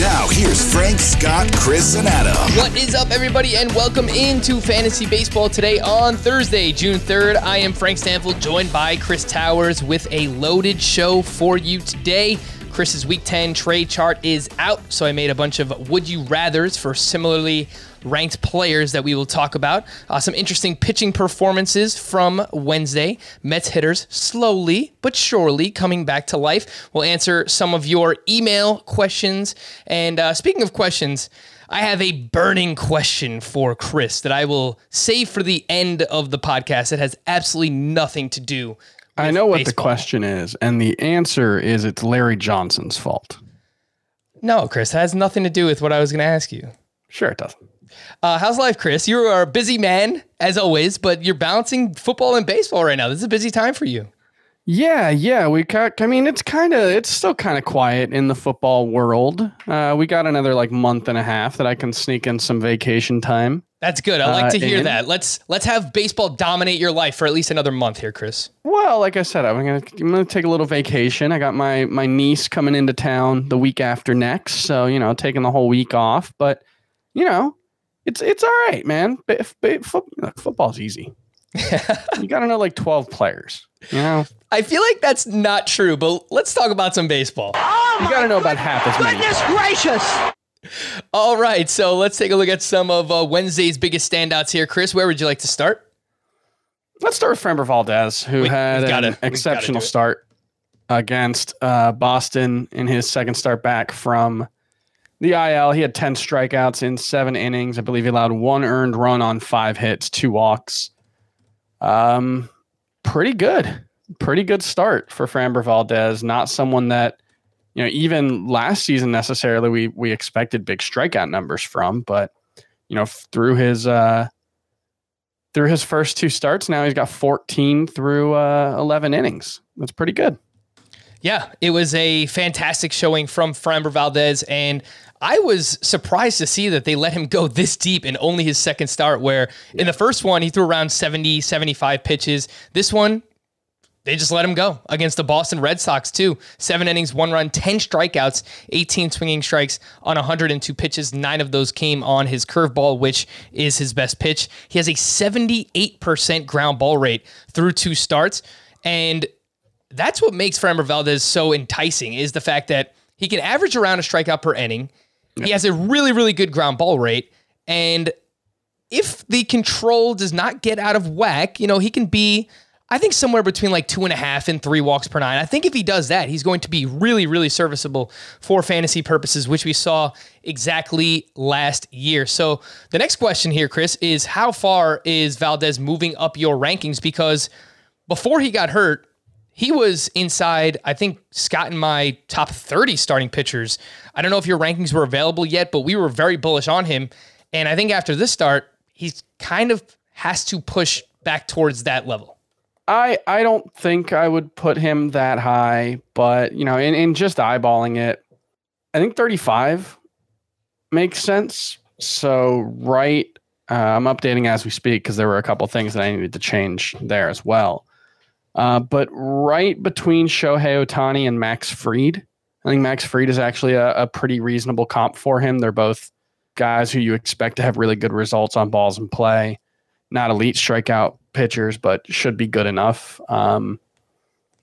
Now, here's Frank, Scott, Chris, and Adam. What is up, everybody, and welcome into Fantasy Baseball today on Thursday, June 3rd. I am Frank Stampfl, joined by Chris Towers with a loaded show for you today. Chris's Week 10 trade chart is out, so I made a bunch of would you rathers for similarly ranked players that we will talk about. Uh, some interesting pitching performances from Wednesday. Mets hitters slowly but surely coming back to life. We'll answer some of your email questions. And uh, speaking of questions, I have a burning question for Chris that I will save for the end of the podcast. It has absolutely nothing to do. I know what the question is, and the answer is it's Larry Johnson's fault. No, Chris, it has nothing to do with what I was going to ask you. Sure, it doesn't. Uh, how's life, Chris? You are a busy man as always, but you're balancing football and baseball right now. This is a busy time for you. Yeah, yeah. We got. I mean, it's kind of. It's still kind of quiet in the football world. Uh, we got another like month and a half that I can sneak in some vacation time. That's good. I like Uh, to hear and- that. Let's let's have baseball dominate your life for at least another month here, Chris. Well, like I said, I'm gonna I'm gonna take a little vacation. I got my my niece coming into town the week after next, so you know, taking the whole week off. But you know, it's it's all right, man. Ba- ba- fo- look, football's easy. you got to know like 12 players. You know, I feel like that's not true, but let's talk about some baseball. Oh you got to know about half as many. Goodness gracious! All right, so let's take a look at some of uh, Wednesday's biggest standouts here. Chris, where would you like to start? Let's start with Framber Valdez, who We- had gotta- an exceptional start against uh, Boston in his second start back from the IL. He had 10 strikeouts in seven innings. I believe he allowed one earned run on five hits, two walks. Um, pretty good. Pretty good start for Framber Valdez. Not someone that, you know, even last season necessarily we we expected big strikeout numbers from, but you know, through his uh through his first two starts. Now he's got 14 through uh, 11 innings. That's pretty good. Yeah, it was a fantastic showing from Framber Valdez, and I was surprised to see that they let him go this deep in only his second start, where in the first one, he threw around 70, 75 pitches. This one, they just let him go against the Boston Red Sox, too. Seven innings, one run, 10 strikeouts, 18 swinging strikes on 102 pitches. Nine of those came on his curveball, which is his best pitch. He has a 78% ground ball rate through two starts. And that's what makes Framber Valdez so enticing is the fact that he can average around a strikeout per inning. He has a really, really good ground ball rate. And if the control does not get out of whack, you know, he can be, I think, somewhere between like two and a half and three walks per nine. I think if he does that, he's going to be really, really serviceable for fantasy purposes, which we saw exactly last year. So the next question here, Chris, is how far is Valdez moving up your rankings? Because before he got hurt, he was inside, I think, Scott and my top 30 starting pitchers. I don't know if your rankings were available yet, but we were very bullish on him. And I think after this start, he's kind of has to push back towards that level. I, I don't think I would put him that high, but you know, in, in just eyeballing it, I think 35 makes sense. So right, uh, I'm updating as we speak because there were a couple things that I needed to change there as well. Uh, but right between Shohei Ohtani and Max Fried, I think Max Fried is actually a, a pretty reasonable comp for him. They're both guys who you expect to have really good results on balls in play. Not elite strikeout pitchers, but should be good enough. Um,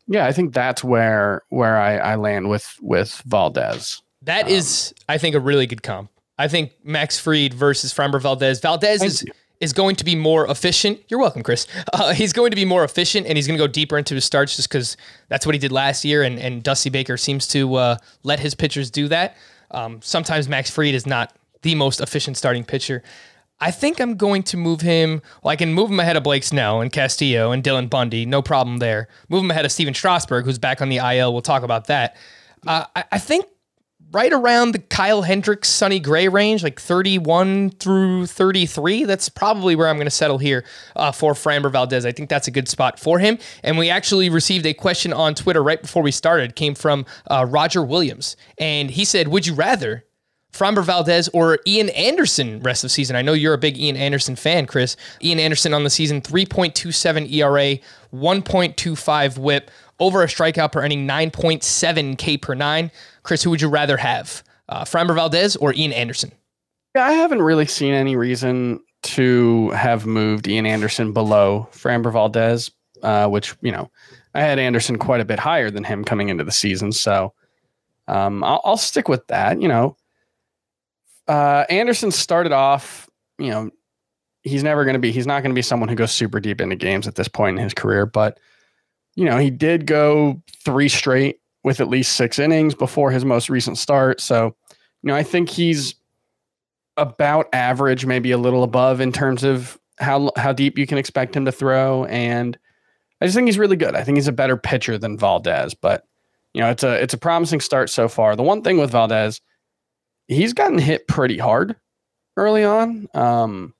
yeah, I think that's where where I, I land with with Valdez. That is, I think, a really good comp. I think Max Fried versus Framber Valdez. Valdez is you. Is going to be more efficient. You're welcome, Chris. Uh, he's going to be more efficient, and he's going to go deeper into his starts just because that's what he did last year. And, and Dusty Baker seems to uh, let his pitchers do that. Um, sometimes Max Fried is not the most efficient starting pitcher. I think I'm going to move him. Well, I can move him ahead of Blake Snell and Castillo and Dylan Bundy. No problem there. Move him ahead of Stephen Strasburg, who's back on the IL. We'll talk about that. Uh, I, I think right around the Kyle Hendricks, Sonny Gray range, like 31 through 33. That's probably where I'm going to settle here uh, for Framber Valdez. I think that's a good spot for him. And we actually received a question on Twitter right before we started, came from uh, Roger Williams. And he said, Would you rather Framber Valdez or Ian Anderson rest of the season. I know you're a big Ian Anderson fan, Chris. Ian Anderson on the season, 3.27 ERA, 1.25 whip, over a strikeout per inning, 9.7 K per nine. Chris, who would you rather have? Uh, Framber Valdez or Ian Anderson? Yeah, I haven't really seen any reason to have moved Ian Anderson below Framber Valdez, uh, which you know I had Anderson quite a bit higher than him coming into the season, so um, I'll, I'll stick with that. You know, uh, Anderson started off, you know, he's never going to be, he's not going to be someone who goes super deep into games at this point in his career, but you know, he did go three straight with at least six innings before his most recent start, so you know, I think he's about average, maybe a little above in terms of how how deep you can expect him to throw. And I just think he's really good. I think he's a better pitcher than Valdez, but you know, it's a it's a promising start so far. The one thing with Valdez, he's gotten hit pretty hard early on, um,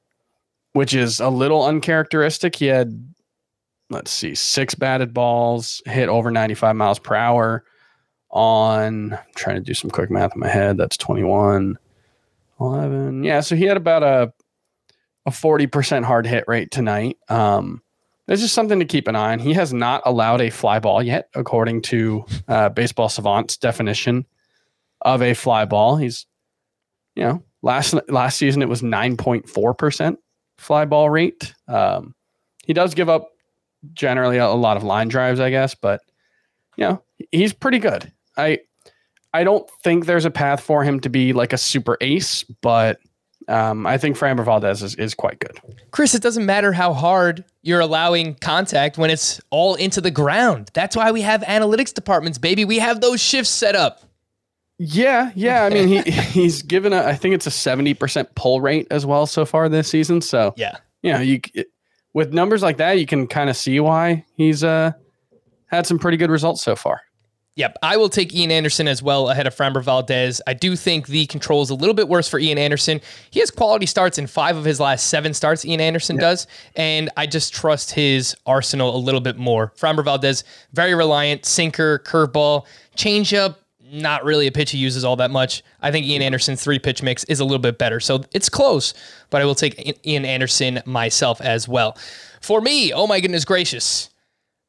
which is a little uncharacteristic. He had let's see, six batted balls, hit over 95 miles per hour on I'm trying to do some quick math in my head. That's 21. 11. Yeah, so he had about a a 40% hard hit rate tonight. Um, there's just something to keep an eye on. He has not allowed a fly ball yet, according to uh, Baseball Savant's definition of a fly ball. He's, you know, last last season it was 9.4% fly ball rate. Um, he does give up generally a, a lot of line drives, I guess, but you know, he's pretty good. I I don't think there's a path for him to be like a super ace, but um, I think Framber Valdez is, is quite good. Chris, it doesn't matter how hard you're allowing contact when it's all into the ground. That's why we have analytics departments, baby. We have those shifts set up. Yeah, yeah. I mean, he he's given a I think it's a seventy percent pull rate as well so far this season. So Yeah. you know, you it, with numbers like that, you can kind of see why he's uh had some pretty good results so far. Yep, I will take Ian Anderson as well ahead of Framber Valdez. I do think the control is a little bit worse for Ian Anderson. He has quality starts in five of his last seven starts. Ian Anderson does, and I just trust his arsenal a little bit more. Framber Valdez very reliant, sinker, curveball, changeup. Not really a pitch he uses all that much. I think Ian Anderson's three pitch mix is a little bit better, so it's close. But I will take Ian Anderson myself as well. For me, oh my goodness gracious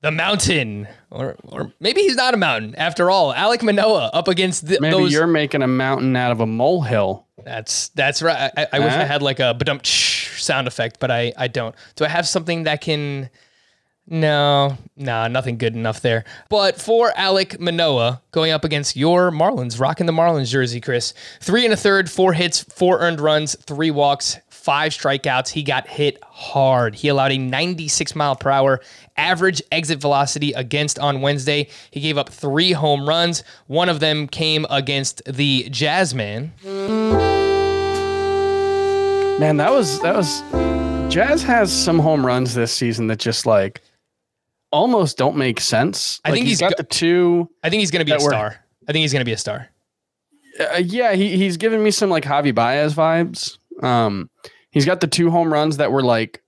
the mountain, or or maybe he's not a mountain after all. Alek Manoah up against the, Maybe those. you're making a mountain out of a molehill. That's that's right. I, I wish I had like a sound effect, but I I don't. Do I have something that can? No, no, nothing good enough there. But for Alek Manoah going up against your Marlins, rocking the Marlins jersey, Chris. Three and a third, four hits, four earned runs, three walks, five strikeouts. He got hit hard. He allowed a 96 mile per hour average exit velocity against on Wednesday. He gave up three home runs. One of them came against the Jazzman. Man, that was that was Jazz has some home runs this season that just like almost don't make sense. I Like, think he's he's got go- the two. I think he's going to be a were- star. I think he's going to be a star. Uh, yeah, he, he's giving me some like Javi Baez vibes. Um, he's got the two home runs that were like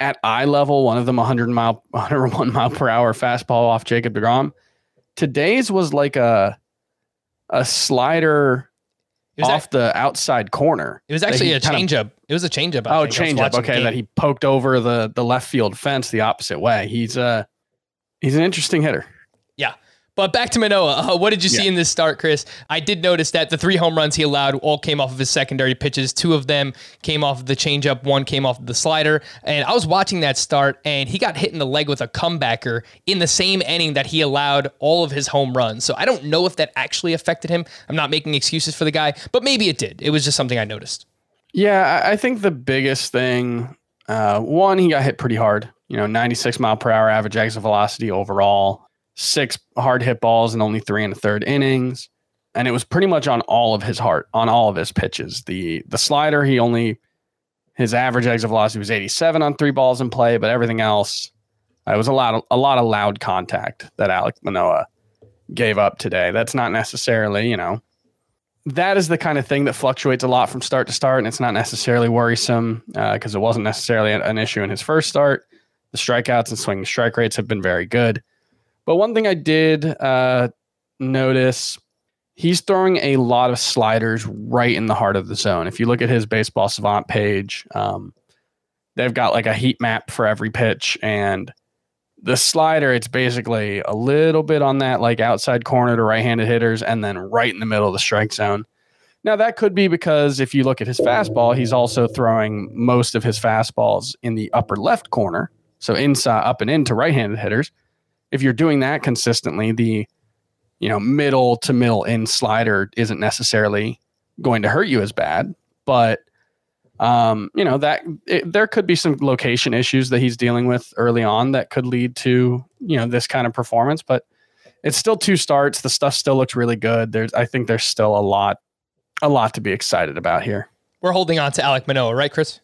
at eye level. One of them 100 mile, 101 mile per hour fastball off Jacob Degrom. Today's was like a a slider off the outside corner. it was actually a changeup. It was a changeup. Oh, think. I was change up. watching the Okay, that he poked over the the left field fence the opposite way. He's uh he's an interesting hitter. Yeah. But back to Manoah. Uh, what did you see in this start, Chris? I did notice that the three home runs he allowed all came off of his secondary pitches. Two of them came off of the changeup, one came off of the slider. And I was watching that start, and he got hit in the leg with a comebacker in the same inning that he allowed all of his home runs. So I don't know if that actually affected him. I'm not making excuses for the guy, but maybe it did. It was just something I noticed. Yeah, I I think the biggest thing, uh, one, he got hit pretty hard. You know, 96 mile per hour average exit velocity overall, six hard hit balls and only three and a third innings, and it was pretty much on all of his heart, on all of his pitches. The the slider, he only his average exit velocity was 87 on three balls in play, but everything else, uh, it was a lot of a lot of loud contact that Alek Manoah gave up today. That's not necessarily, you know, that is the kind of thing that fluctuates a lot from start to start, and it's not necessarily worrisome because it wasn't necessarily an issue in his first start. The strikeouts and swing strike rates have been very good. But one thing I did uh, notice, he's throwing a lot of sliders right in the heart of the zone. If you look at his baseball savant page, um, they've got like a heat map for every pitch, and the slider, it's basically a little bit on that like outside corner to right-handed hitters, and then right in the middle of the strike zone. Now that could be because if you look at his fastball, he's also throwing most of his fastballs in the upper left corner, so inside up and into right-handed hitters. If you're doing that consistently, the you know middle to middle in slider isn't necessarily going to hurt you as bad, but um, you know that it, there could be some location issues that he's dealing with early on that could lead to you know this kind of performance. But it's still two starts. The stuff still looks really good. There's I think there's still a lot a lot to be excited about here. We're holding on to Alek Manoah, right, Chris?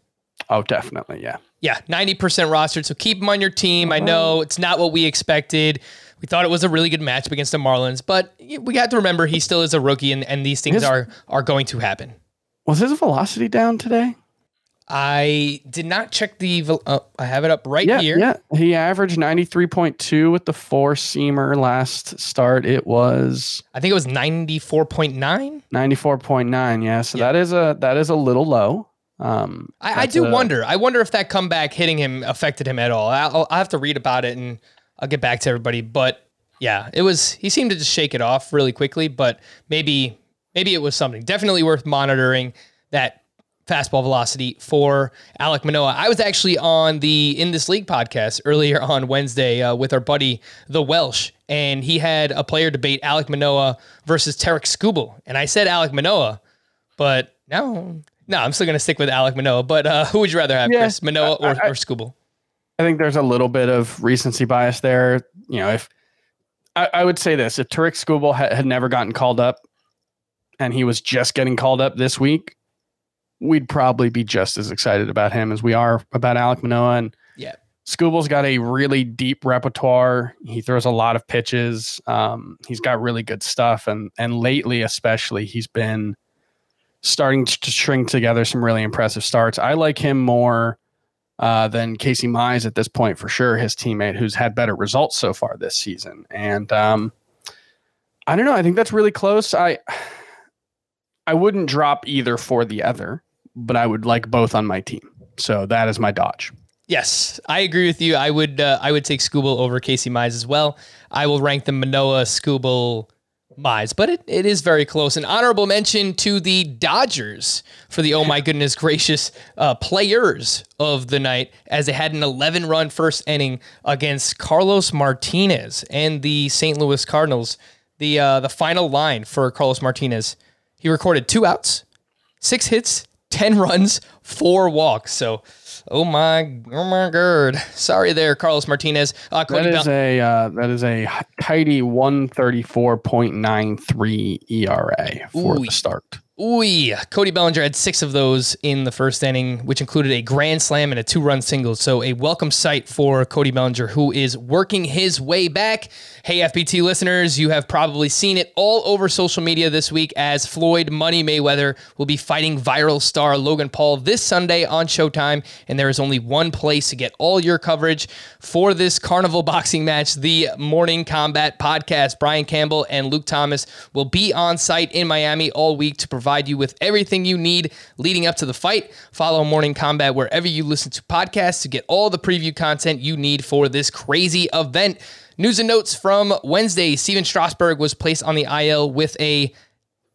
Oh, definitely, yeah. Yeah, 90% rostered. So keep him on your team. I know it's not what we expected. We thought it was a really good matchup against the Marlins, but we got to remember he still is a rookie and, and these things His- are are going to happen. Was his velocity down today? I did not check the uh, I have it up right yeah, here. yeah. He averaged 93.2 with the four seamer last start. It was I think it was 94.9. 94.9. Yeah, so Yeah. that is a that is a little low. Um, I, I do a- wonder. I wonder if that comeback hitting him affected him at all. I'll, I'll have to read about it and I'll get back to everybody. But yeah, it was. He seemed to just shake it off really quickly. But maybe maybe it was something definitely worth monitoring that fastball velocity for Alek Manoah. I was actually on the In This League podcast earlier on Wednesday uh, with our buddy the Welsh, and he had a player debate Alek Manoah versus Tarik Skubal, and I said Alek Manoah, but no, no, I'm still gonna stick with Alek Manoah. But uh, who would you rather have, Yeah, Chris Manoah or, I- or Skubal? I think there's a little bit of recency bias there. You know, if I, I would say this, if Tarik Skubal had, had never gotten called up and he was just getting called up this week, we'd probably be just as excited about him as we are about Alek Manoah. And Yeah. Skubal's got a really deep repertoire. He throws a lot of pitches. Um, he's got really good stuff, and and lately, especially, he's been starting to string together some really impressive starts. I like him more uh, than Casey Mize at this point for sure. His teammate, who's had better results so far this season, and um, I don't know. I think that's really close. I I wouldn't drop either for the other, but I would like both on my team. So that is my dodge. Yes, I agree with you. I would uh, I would take Skubal over Casey Mize as well. I will rank the Manoah Skubal Mize, but it, it is very close. An honorable mention to the Dodgers for the oh my goodness gracious uh, players of the night as they had an 11 run first inning against Carlos Martinez and the St. Louis Cardinals. The uh, the final line for Carlos Martinez, he recorded two outs, six hits, 10 runs, four walks. So, oh my, oh my god. Sorry there, Carlos Martinez. Uh, That Cody a uh, that is a tidy one thirty four point nine three ERA for Ooh. the start. Ooh, Cody Bellinger had six of those in the first inning, which included a grand slam and a two run single. So, a welcome sight for Cody Bellinger, who is working his way back. Hey, FBT listeners, you have probably seen it all over social media this week as Floyd Money Mayweather will be fighting viral star Logan Paul this Sunday on Showtime. And there is only one place to get all your coverage for this carnival boxing match the Morning Combat Podcast. Brian Campbell and Luke Thomas will be on site in Miami all week to provide you with everything you need leading up to the fight. Follow Morning Combat wherever you listen to podcasts to get all the preview content you need for this crazy event. News and notes from Wednesday Stephen Strasburg was placed on the IL with a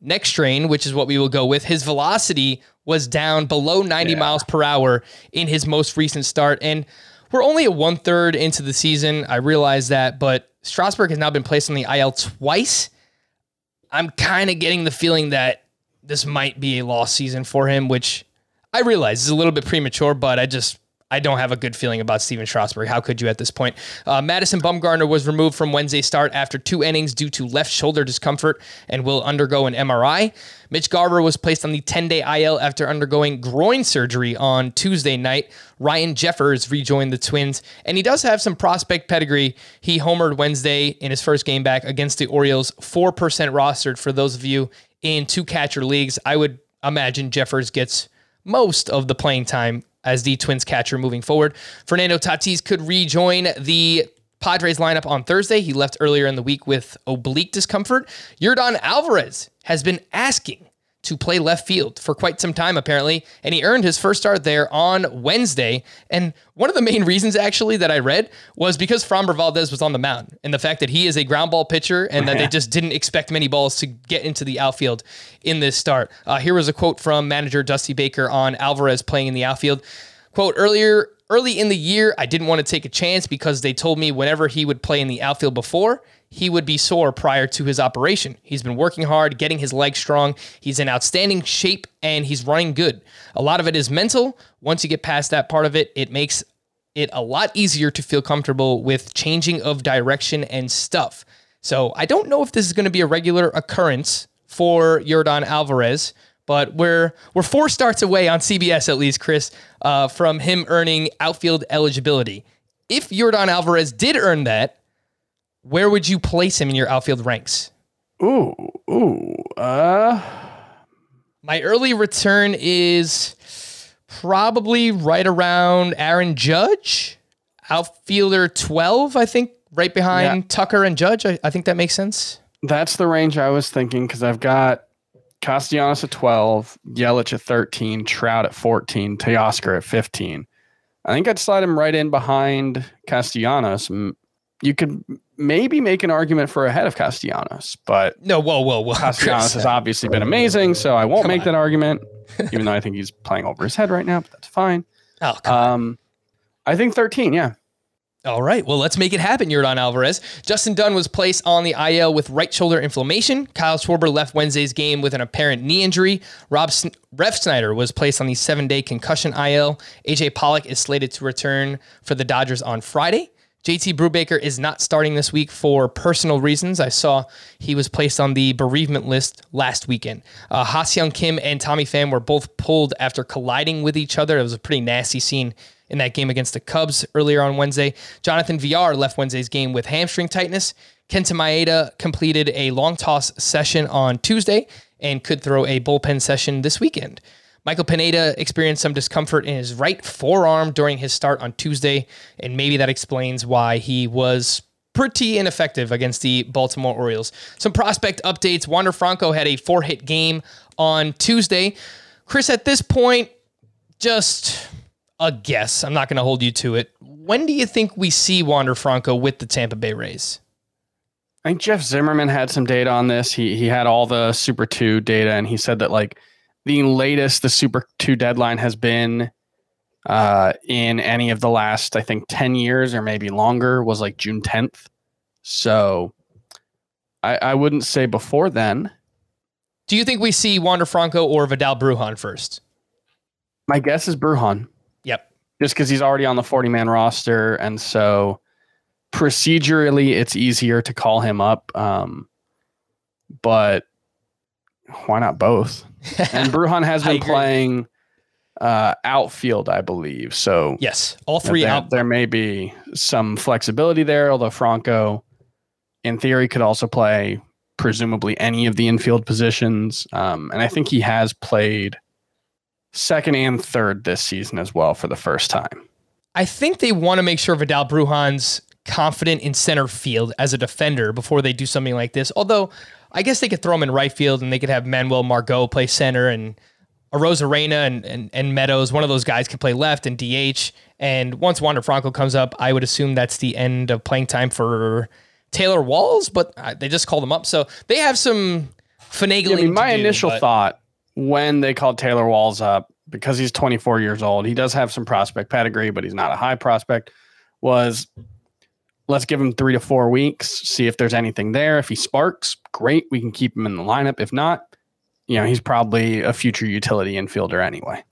neck strain, which is what we will go with. His velocity was down below 90 yeah. miles per hour in his most recent start. And we're only a one third into the season. I realize that, but Strasburg has now been placed on the IL twice. I'm kind of getting the feeling that this might be a lost season for him, which I realize is a little bit premature, but I just I don't have a good feeling about Stephen Strasburg. How could you at this point? Uh, Madison Bumgarner was removed from Wednesday's start after two innings due to left shoulder discomfort and will undergo an MRI. Mitch Garver was placed on the 10 day IL after undergoing groin surgery on Tuesday night. Ryan Jeffers rejoined the Twins, and he does have some prospect pedigree. He homered Wednesday in his first game back against the Orioles, 4% rostered for those of you in two catcher leagues. I would imagine Jeffers gets most of the playing time as the Twins catcher moving forward. Fernando Tatis could rejoin the Padres lineup on Thursday. He left earlier in the week with oblique discomfort. Yordan Alvarez has been asking to play left field for quite some time, apparently, and he earned his first start there on Wednesday. And one of the main reasons, actually, that I read was because Framber Valdez was on the mound, and the fact that he is a ground ball pitcher, and that they just didn't expect many balls to get into the outfield in this start. Uh, here was a quote from manager Dusty Baker on Alvarez playing in the outfield. Quote, earlier early in the year, I didn't want to take a chance because they told me whenever he would play in the outfield before, he would be sore prior to his operation. He's been working hard, getting his legs strong. He's in outstanding shape and he's running good. A lot of it is mental. Once you get past that part of it, it makes it a lot easier to feel comfortable with changing of direction and stuff. So I don't know if this is going to be a regular occurrence for Yordan Alvarez, but we're we're four starts away on CBS at least, Chris, uh, from him earning outfield eligibility. If Yordan Alvarez did earn that, where would you place him in your outfield ranks? Ooh, ooh, uh. My early return is probably right around Aaron Judge, outfielder 12, I think, right behind yeah. Tucker and Judge. I, I think that makes sense. That's the range I was thinking because I've got Castellanos at 12, Yelich at 13, Trout at 14, Teoscar at 15. I think I'd slide him right in behind Castellanos. You could maybe make an argument for ahead of Castellanos, but no, whoa, whoa, whoa. Castellanos has obviously been amazing, so I won't come make on. that argument, even though I think he's playing over his head right now, but that's fine. Oh, um, I think 13, yeah. All right, well, let's make it happen, Yordan Alvarez. Justin Dunn was placed on the IL with right shoulder inflammation. Kyle Schwarber left Wednesday's game with an apparent knee injury. Rob Refsnyder was placed on the seven day concussion IL. AJ Pollock is slated to return for the Dodgers on Friday. JT Brubaker is not starting this week for personal reasons. I saw he was placed on the bereavement list last weekend. Uh, Ha-Seong Kim and Tommy Pham were both pulled after colliding with each other. It was a pretty nasty scene in that game against the Cubs earlier on Wednesday. Jonathan Villar left Wednesday's game with hamstring tightness. Kenta Maeda completed a long toss session on Tuesday and could throw a bullpen session this weekend. Michael Pineda experienced some discomfort in his right forearm during his start on Tuesday, and maybe that explains why he was pretty ineffective against the Baltimore Orioles. Some prospect updates. Wander Franco had a four hit game on Tuesday. Chris, at this point, just a guess. I'm not going to hold you to it. When do you think we see Wander Franco with the Tampa Bay Rays? I think Jeff Zimmerman had some data on this. He he had all the Super 2 data and he said that like the latest the Super 2 deadline has been uh, in any of the last, I think, 10 years or maybe longer was like June 10th. So I, I wouldn't say before then. Do you think we see Wander Franco or Vidal Bruján first? My guess is Bruján. Yep. Just because he's already on the 40 man roster. And so procedurally, it's easier to call him up. Um, but why not both? and Bruján has been playing uh, outfield, I believe. So yes, all three there, out. There may be some flexibility there, although Franco, in theory, could also play presumably any of the infield positions. Um, and I think he has played second and third this season as well for the first time. I think they want to make sure Vidal Bruján's confident in center field as a defender before they do something like this. Although I guess they could throw him in right field and they could have Manuel Margot play center and Arozarena and, and and Meadows, one of those guys can play left and DH. And once Wander Franco comes up, I would assume that's the end of playing time for Taylor Walls, but uh, they just called him up, so they have some finagling. Yeah, I mean, my do, initial but- thought when they called Taylor Walls up, because he's 24 years old, he does have some prospect pedigree, but he's not a high prospect, was let's give him three to four weeks, see if there's anything there. If he sparks, great, we can keep him in the lineup. If not, you know, he's probably a future utility infielder anyway.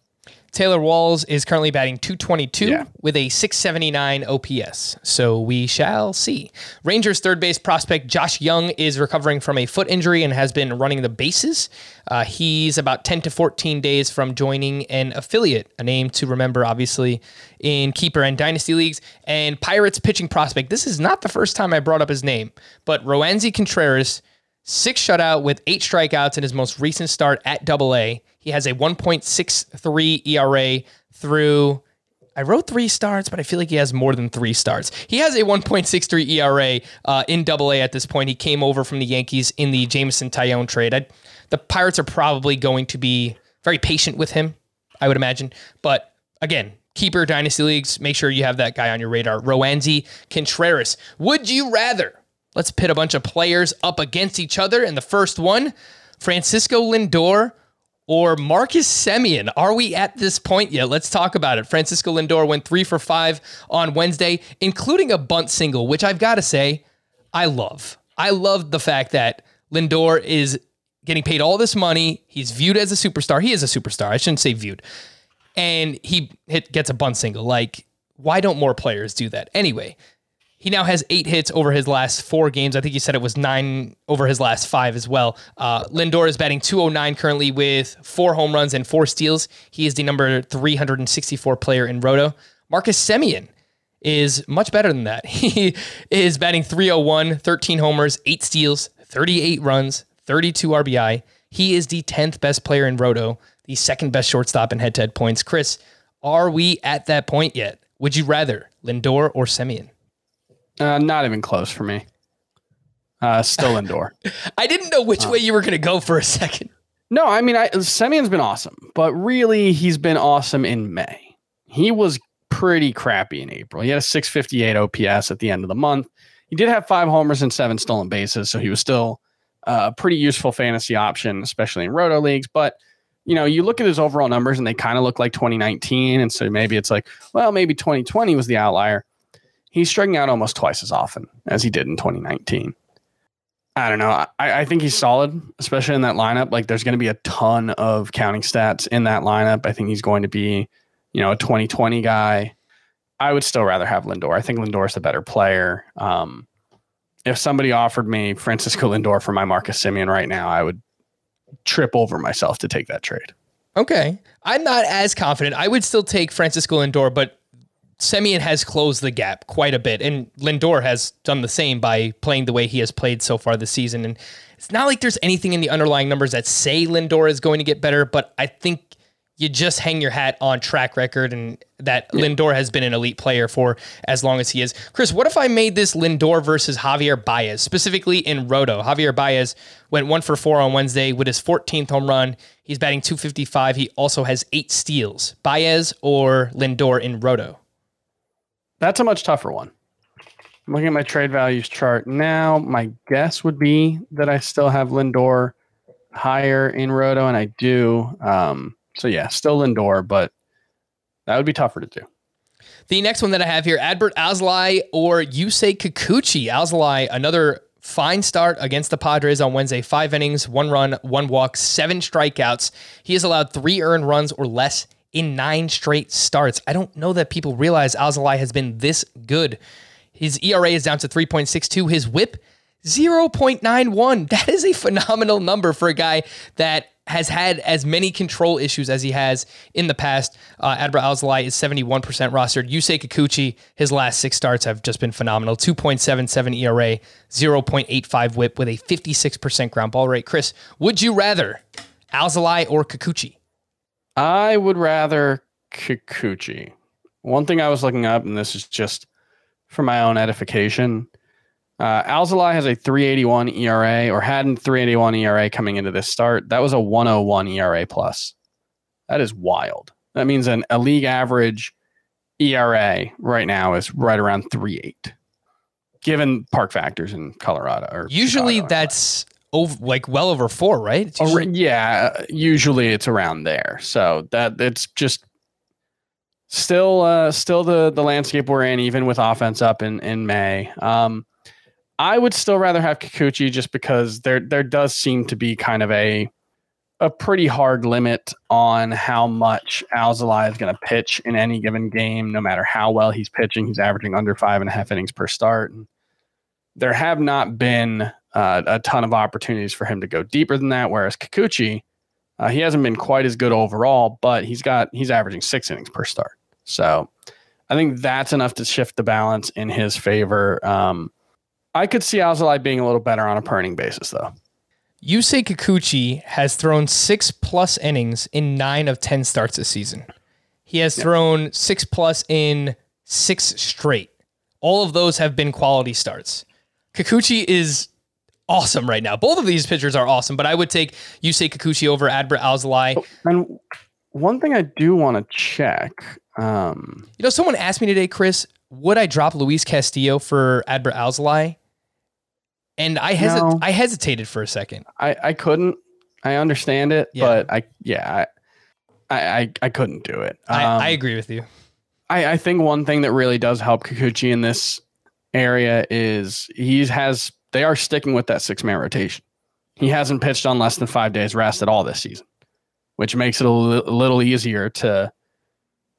Taylor Walls is currently batting 222 Yeah. with a 679 OPS. So we shall see. Rangers third base prospect Josh Jung is recovering from a foot injury and has been running the bases. Uh, he's about 10 to 14 days from joining an affiliate, a name to remember, obviously, in keeper and dynasty leagues. And Pirates pitching prospect. This is not the first time I brought up his name, but Roansy Contreras six shutout with eight strikeouts in his most recent start at Double A. He has a 1.63 ERA through. I wrote three starts, but I feel like he has more than three starts. He has a 1.63 ERA uh, in Double A at this point. He came over from the Yankees in the Jameson Taillon trade. I, the Pirates are probably going to be very patient with him, I would imagine. But again, keeper dynasty leagues, make sure you have that guy on your radar. Roansy Contreras. Would you rather? Let's pit a bunch of players up against each other. And the first one, Francisco Lindor or Marcus Semien. Are we at this point yet? Let's talk about it. Francisco Lindor went three for five on Wednesday, including a bunt single, which I've got to say, I love. I love the fact that Lindor is getting paid all this money. He's viewed as a superstar. He is a superstar. I shouldn't say viewed. And he hit, gets a bunt single. Like, why don't more players do that? Anyway, he now has eight hits over his last four games. I think you said it was nine over his last five as well. Uh, Lindor is batting 209 currently with four home runs and four steals. He is the number 364 player in Roto. Marcus Semien is much better than that. He is batting 301, 13 homers, eight steals, 38 runs, 32 RBI. He is the 10th best player in Roto, the second best shortstop in head to head points. Chris, are we at that point yet? Would you rather Lindor or Semien? Uh, not even close for me. Uh, still Lindor. I didn't know which way you were going to go for a second. No, I mean, I, Semien's been awesome, but really, he's been awesome in May. He was pretty crappy in April. He had a 658 OPS at the end of the month. He did have five homers and seven stolen bases, so he was still uh, a pretty useful fantasy option, especially in roto leagues. But you know, you look at his overall numbers, and they kind of look like 2019, and so maybe it's like, well, maybe 2020 was the outlier. He's striking out almost twice as often as he did in 2019. I don't know. I, I think he's solid, especially in that lineup. Like, there's going to be a ton of counting stats in that lineup. I think he's going to be, you know, a 2020 guy. I would still rather have Lindor. I think Lindor's the better player. Um, if somebody offered me Francisco Lindor for my Marcus Semien right now, I would trip over myself to take that trade. Okay. I'm not as confident. I would still take Francisco Lindor, but Semien has closed the gap quite a bit. And Lindor has done the same by playing the way he has played so far this season. And it's not like there's anything in the underlying numbers that say Lindor is going to get better, but I think you just hang your hat on track record and that Lindor has been an elite player for as long as he is. Chris, what if I made this Lindor versus Javier Baez, specifically in Roto? Javier Baez went one for four on Wednesday with his 14th home run. He's batting 255. He also has eight steals. Baez or Lindor in Roto? That's a much tougher one. I'm looking at my trade values chart now. My guess would be that I still have Lindor higher in Roto, and I do. Um, so yeah, still Lindor, but that would be tougher to do. The next one that I have here, Adbert Alzolay or Yusei Kikuchi. Alzolay, another fine start against the Padres on Wednesday. Five innings, one run, one walk, seven strikeouts. He has allowed three earned runs or less in nine straight starts. I don't know that people realize Alzolay has been this good. His ERA is down to 3.62. His whip, 0.91. That is a phenomenal number for a guy that has had as many control issues as he has in the past. Uh, Adbert Alzolay is 71% rostered. Yusei Kikuchi, his last six starts have just been phenomenal. 2.77 ERA, 0.85 whip with a 56% ground ball rate. Chris, would you rather Alzolay or Kikuchi? I would rather Kikuchi. One thing I was looking up, and this is just for my own edification. Uh, Alzolay has a 381 ERA, or had a 381 ERA coming into this start. That was a 101 ERA plus That is wild. That means an, a league average ERA right now is right around three eight, given park factors in Colorado. Or Usually Chicago, that's over like well over four, right? It's Ar- usually- yeah, usually it's around there. So that it's just still uh still the the landscape we're in, even with offense up in in May. Um, I would still rather have Kikuchi just because there there does seem to be kind of a a pretty hard limit on how much Alzolay is going to pitch in any given game, no matter how well he's pitching. He's averaging under five and a half innings per start. And there have not been uh, a ton of opportunities for him to go deeper than that. Whereas Kikuchi, uh, he hasn't been quite as good overall, but he's got he's averaging six innings per start. So I think that's enough to shift the balance in his favor. Um, I could see Alzolay being a little better on a per inning basis, though. Yusei Kikuchi has thrown six plus innings in nine of 10 starts this season. He has thrown six plus in six straight. All of those have been quality starts. Kikuchi is awesome right now. Both of these pitchers are awesome, but I would take Yusei Kikuchi over Adbert Alzolay. And one thing I do want to check. Um, You know, someone asked me today, Chris, would I drop Luis Castillo for Adbert Alzolay? And I hesi- No. I hesitated for a second. I I couldn't. I understand it, Yeah. but I yeah I, I I I couldn't do it. I, Um, I agree with you. I, I think one thing that really does help Kikuchi in this area is he has they are sticking with that six man rotation. He hasn't pitched on less than five days rest at all this season, which makes it a li- a little easier to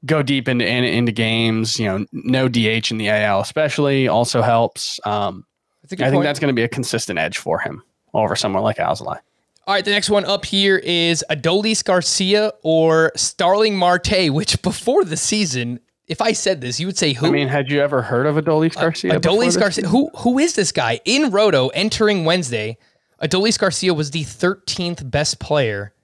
go deep into in, into games. You know, no DH in the AL especially also helps. Um, I think point. that's going to be a consistent edge for him over someone like Alzolay. All right, the next one up here is Adolis Garcia or Starling Marte, which before the season, if I said this, you would say who? I mean, had you ever heard of Adolis uh, Garcia? before Adolis Garcia. Who who is this guy? In Roto, entering Wednesday, Adolis Garcia was the 13th best player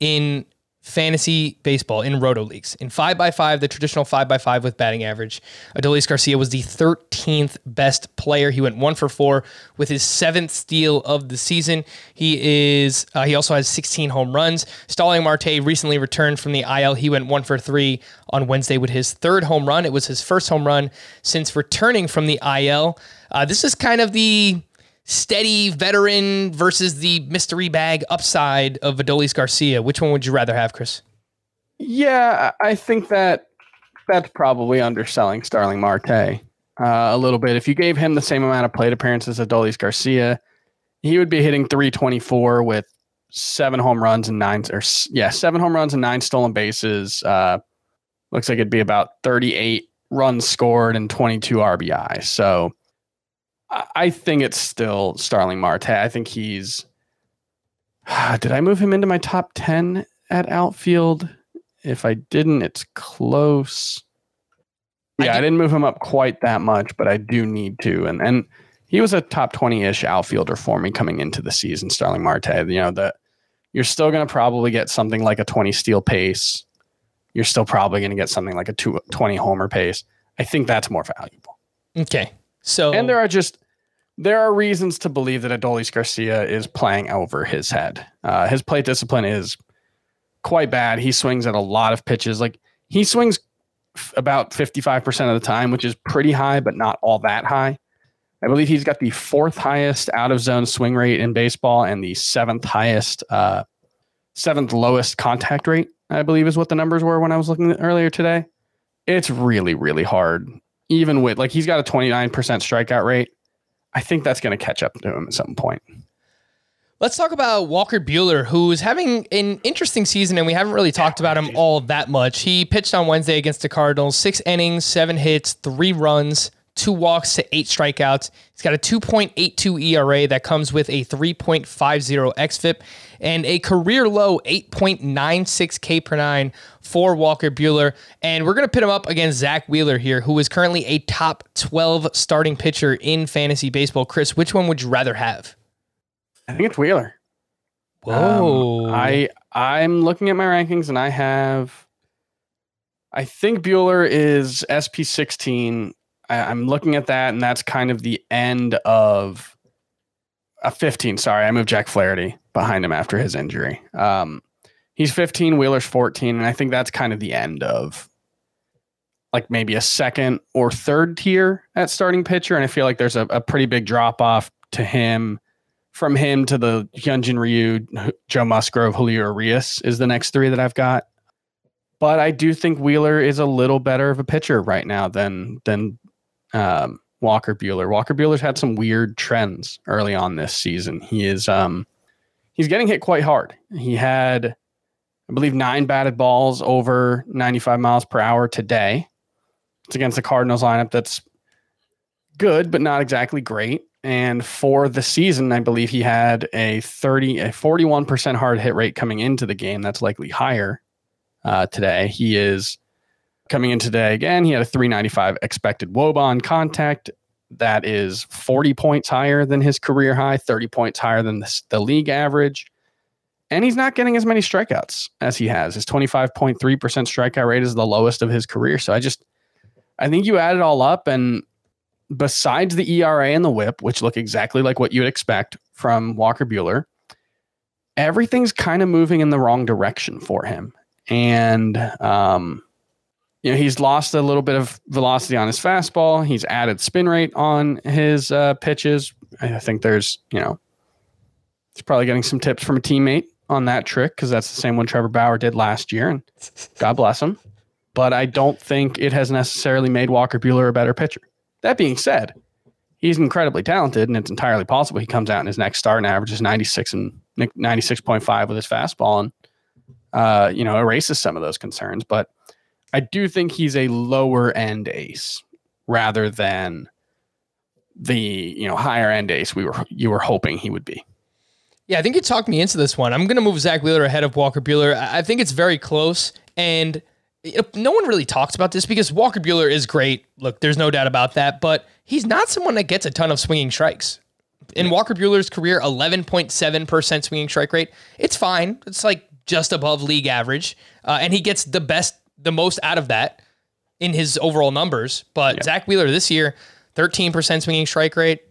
in fantasy baseball in Roto leagues. In 5x5, the traditional 5x5 with batting average, Adolis Garcia was the 13th best player. He went 1 for 4 with his seventh steal of the season. He is uh, he also has 16 home runs. Starling Marte recently returned from the IL. He went 1 for 3 on Wednesday with his third home run. It was his first home run since returning from the IL. Uh, this is kind of the steady veteran versus the mystery bag upside of Adolis Garcia. Which one would you rather have, Chris? Yeah, I think that that's probably underselling Starling Marte uh, a little bit. If you gave him the same amount of plate appearances as Adolis Garcia, he would be hitting 324 with seven home runs and nine, or yeah, seven home runs and nine stolen bases. Uh, looks like it'd be about 38 runs scored and 22 RBI. So I, I think it's still Starling Marte. I think he's. Did I move him into my top 10 at outfield? If I didn't, it's close. Yeah, I, did- didn't move him up quite that much, but I do need to. And and he was a top 20-ish outfielder for me coming into the season, Starling Marte. You know, that you're still gonna probably get something like a 20 steal pace. You're still probably gonna get something like a two, 20 homer pace. I think that's more valuable. Okay. So And there are just there are reasons to believe that Adolis Garcia is playing over his head. Uh, his plate discipline is quite bad. He swings at a lot of pitches. Like he swings f- about 55% of the time, which is pretty high, but not all that high. I believe he's got the fourth highest out of zone swing rate in baseball and the seventh highest, uh, seventh lowest contact rate, I believe is what the numbers were when I was looking earlier today. It's really, really hard even with like he's got a 29% strikeout rate. I think that's going to catch up to him at some point. let's talk about Walker Buehler, who's having an interesting season, and we haven't really talked about him all that much. He pitched on Wednesday against the Cardinals, six innings, seven hits, three runs, two walks to eight strikeouts. He's got a 2.82 ERA that comes with a 3.50 xFIP and a career low 8.96 K per nine for Walker Buehler. And we're going to pit him up against Zack Wheeler here, who is currently a top 12 starting pitcher in fantasy baseball. Chris, which one would you rather have? I think it's Wheeler. Whoa. Um, I I'm looking at my rankings and I have I think Buehler is SP 16. I, I'm looking at that and that's kind of the end of a 15. Sorry, I moved Jack Flaherty behind him after his injury. Um, He's 15, Wheeler's 14, and I think that's kind of the end of like maybe a second or third tier at starting pitcher. And I feel like there's a, a pretty big drop off to him from him to the Hyunjin Ryu, Joe Musgrove, Julio Urías is the next three that I've got. But I do think Wheeler is a little better of a pitcher right now than than um, Walker Buehler. Walker Buehler's had some weird trends early on this season. He is um, he's getting hit quite hard. He had, I believe, nine batted balls over 95 miles per hour today. It's against the Cardinals lineup that's good, but not exactly great. And for the season, I believe he had a 30, a 41% hard hit rate coming into the game. That's likely higher uh, today. He is coming in today again. He had a 395 expected woba on contact. That is 40 points higher than his career high, 30 points higher than the, the league average. And he's not getting as many strikeouts as he has. His 25.3% strikeout rate is the lowest of his career. So I just, I think you add it all up and besides the ERA and the whip, which look exactly like what you'd expect from Walker Buehler, everything's kind of moving in the wrong direction for him. And, um, you know, he's lost a little bit of velocity on his fastball. He's added spin rate on his uh, pitches. I think there's, you know, he's probably getting some tips from a teammate on that trick because that's the same one Trevor Bauer did last year. And God bless him. But I don't think it has necessarily made Walker Buehler a better pitcher. That being said, he's incredibly talented, and it's entirely possible he comes out in his next start and averages 96 and 96.5 with his fastball and, uh, you know, erases some of those concerns. But I do think he's a lower end ace rather than the, you know, higher end ace we were you were hoping he would be. Yeah, I think you talked me into this one. I'm going to move Zack Wheeler ahead of Walker Buehler. I think it's very close. And no one really talks about this because Walker Buehler is great. Look, there's no doubt about that, but he's not someone that gets a ton of swinging strikes. In Walker Buehler's career, 11.7% swinging strike rate. It's fine. It's like just above league average. Uh, and he gets the best, the most out of that in his overall numbers. But yeah. Zack Wheeler this year, 13% swinging strike rate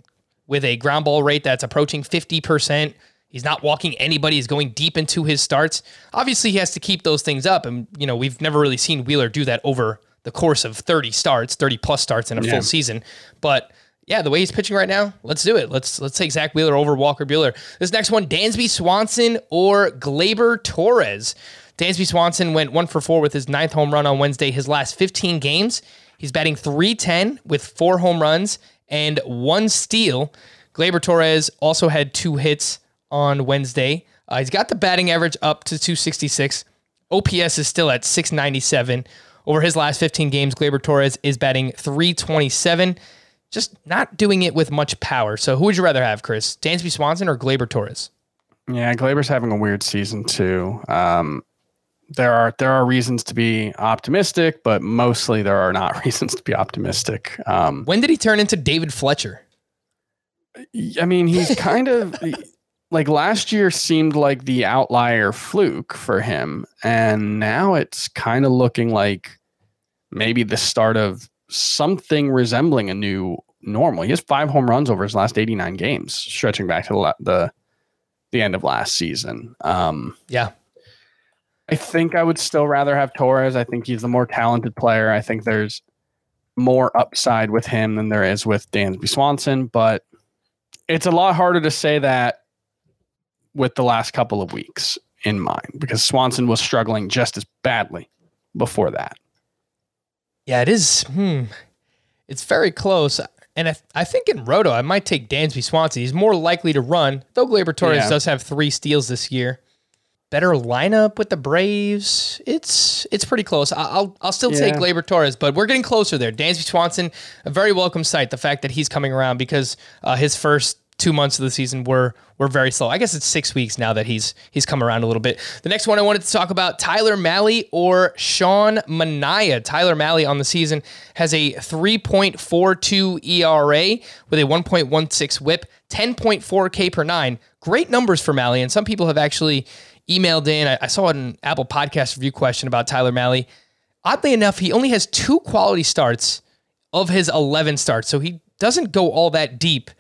with a ground ball rate that's approaching 50%. He's not walking anybody. He's going deep into his starts. Obviously, he has to keep those things up. And, you know, we've never really seen Wheeler do that over the course of 30 starts, 30 plus starts in a yeah. full season. But yeah, the way he's pitching right now, let's do it. Let's let's take Zack Wheeler over Walker Buehler. This next one, Dansby Swanson or Gleyber Torres. Dansby Swanson went one for four with his ninth home run on Wednesday. His last 15 games, he's batting 310 with four home runs and one steal. Gleyber Torres also had two hits on Wednesday. Uh, he's got the batting average up to 266. OPS is still at 697. Over his last 15 games, Gleyber Torres is batting 327. Just not doing it with much power. So who would you rather have, Chris? Dansby Swanson or Gleyber Torres? Yeah, Gleyber's having a weird season too. Um, there are there are reasons to be optimistic, but mostly there are not reasons to be optimistic. Um, when did he turn into David Fletcher? I mean, he's kind of like last year seemed like the outlier fluke for him and now it's kind of looking like maybe the start of something resembling a new normal he has five home runs over his last 89 games stretching back to the the, the end of last season um, yeah i think i would still rather have torres i think he's the more talented player i think there's more upside with him than there is with dansby swanson but it's a lot harder to say that with the last couple of weeks in mind because Swanson was struggling just as badly before that. Yeah, it is. Hmm. It's very close. And I, I think in Roto, I might take Dansby Swanson. He's more likely to run, though Gleyber Torres yeah. does have three steals this year. Better lineup with the Braves. It's it's pretty close. I'll I'll still yeah. take Gleyber Torres, but we're getting closer there. Dansby Swanson, a very welcome sight. The fact that he's coming around because uh, his first two months of the season were were very slow. I guess it's six weeks now that he's he's come around a little bit. The next one I wanted to talk about Tyler Mahle or Sean Manaea. Tyler Mahle on the season has a 3.42 ERA with a 1.16 WHIP, 10.4 K per nine. Great numbers for Mahle, and some people have actually emailed in. I, I saw an Apple Podcast review question about Tyler Mahle. Oddly enough, he only has two quality starts of his 11 starts, so he doesn't go all that deep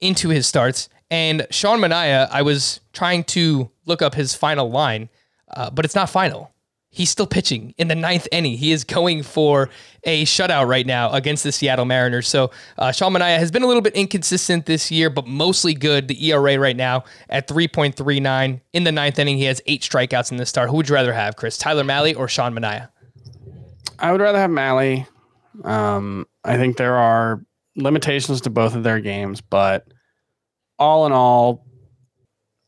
into his starts. And Sean Manaea, I was trying to look up his final line. uh, but it's not final. He's still pitching in the ninth inning. He is going for a shutout right now against the Seattle Mariners. So uh, Sean Manaea has been a little bit inconsistent this year, but mostly good. The ERA right now at 3.39. In the ninth inning, he has eight strikeouts in this start. Who would you rather have, Chris? Tyler Mahle or Sean Manaea? I would rather have Mahle. Um, I think there are limitations to both of their games, but all in all,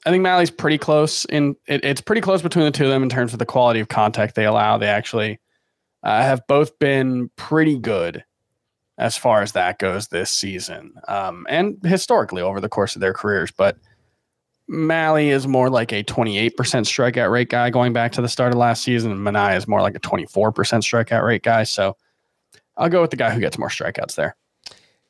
I think Mahle's pretty close. In it, it's pretty close between the two of them in terms of the quality of contact they allow. They actually uh, have both been pretty good as far as that goes this season, um, and historically over the course of their careers. But Mahle is more like a 28% strikeout rate guy going back to the start of last season. And Manaea is more like a 24% strikeout rate guy. So I'll go with the guy who gets more strikeouts there.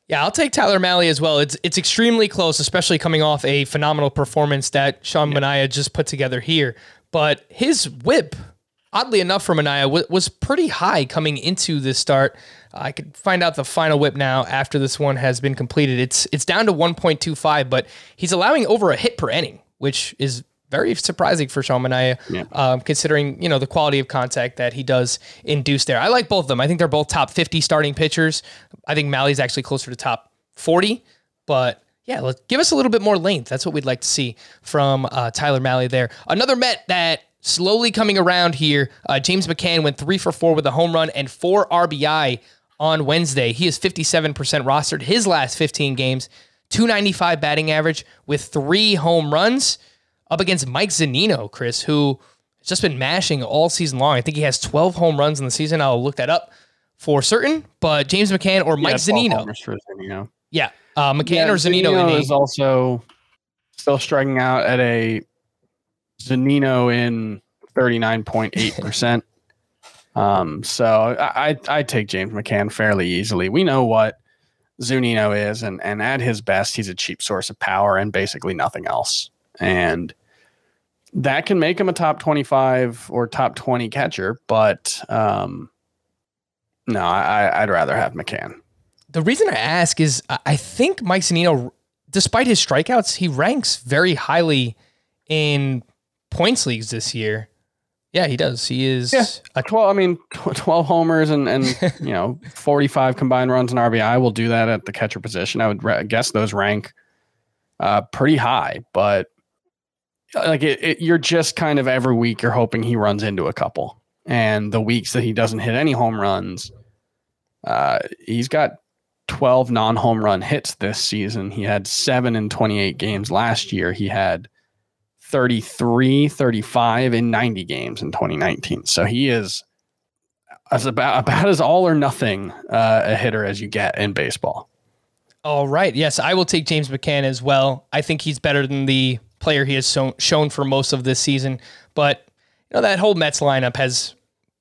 Yeah, I'll take Tyler Mahle as well. It's it's extremely close, especially coming off a phenomenal performance that Sean yeah. Manaea just put together here. But his whip, oddly enough, for Manaea w- was pretty high coming into this start. I could find out the final whip now after this one has been completed. It's it's down to 1.25, but he's allowing over a hit per inning, which is very surprising for Manaea, yeah. um, considering you know the quality of contact that he does induce there. I like both of them. I think they're both top 50 starting pitchers. I think Mahle's actually closer to top 40, but yeah, let's give us a little bit more length. That's what we'd like to see from uh, Tyler Mahle there. Another Met that slowly coming around here. Uh, James McCann went three for four with a home run and four RBI on Wednesday. He is 57% rostered his last 15 games, 295 batting average with three home runs up against Mike Zunino, Chris, who has just been mashing all season long. I think he has 12 home runs in the season. I'll look that up for certain. But James McCann or Mike yeah, Zunino. Yeah, uh, McCann yeah, or Zunino, Zunino is also still striking out at a Zunino in 39.8%. um, so I, I take James McCann fairly easily. We know what Zunino is, and, and at his best, he's a cheap source of power and basically nothing else. And that can make him a top 25 or top 20 catcher, but um, no, I, I'd rather have McCann. The reason I ask is I think Mike Zunino, despite his strikeouts, he ranks very highly in points leagues this year. Yeah, he does. He is yeah. a 12 I mean 12 homers and and you know 45 combined runs and RBI will do that at the catcher position. I would guess those rank uh, pretty high, but like it, it, you're just kind of every week you're hoping he runs into a couple. And the weeks that he doesn't hit any home runs, uh, he's got 12 non home run hits this season. He had seven in 28 games last year. He had 33, 35 in 90 games in 2019. So he is as about, about as all or nothing uh, a hitter as you get in baseball. All right. Yes, I will take James McCann as well. I think he's better than the player he has so, shown for most of this season. But you know that whole Mets lineup has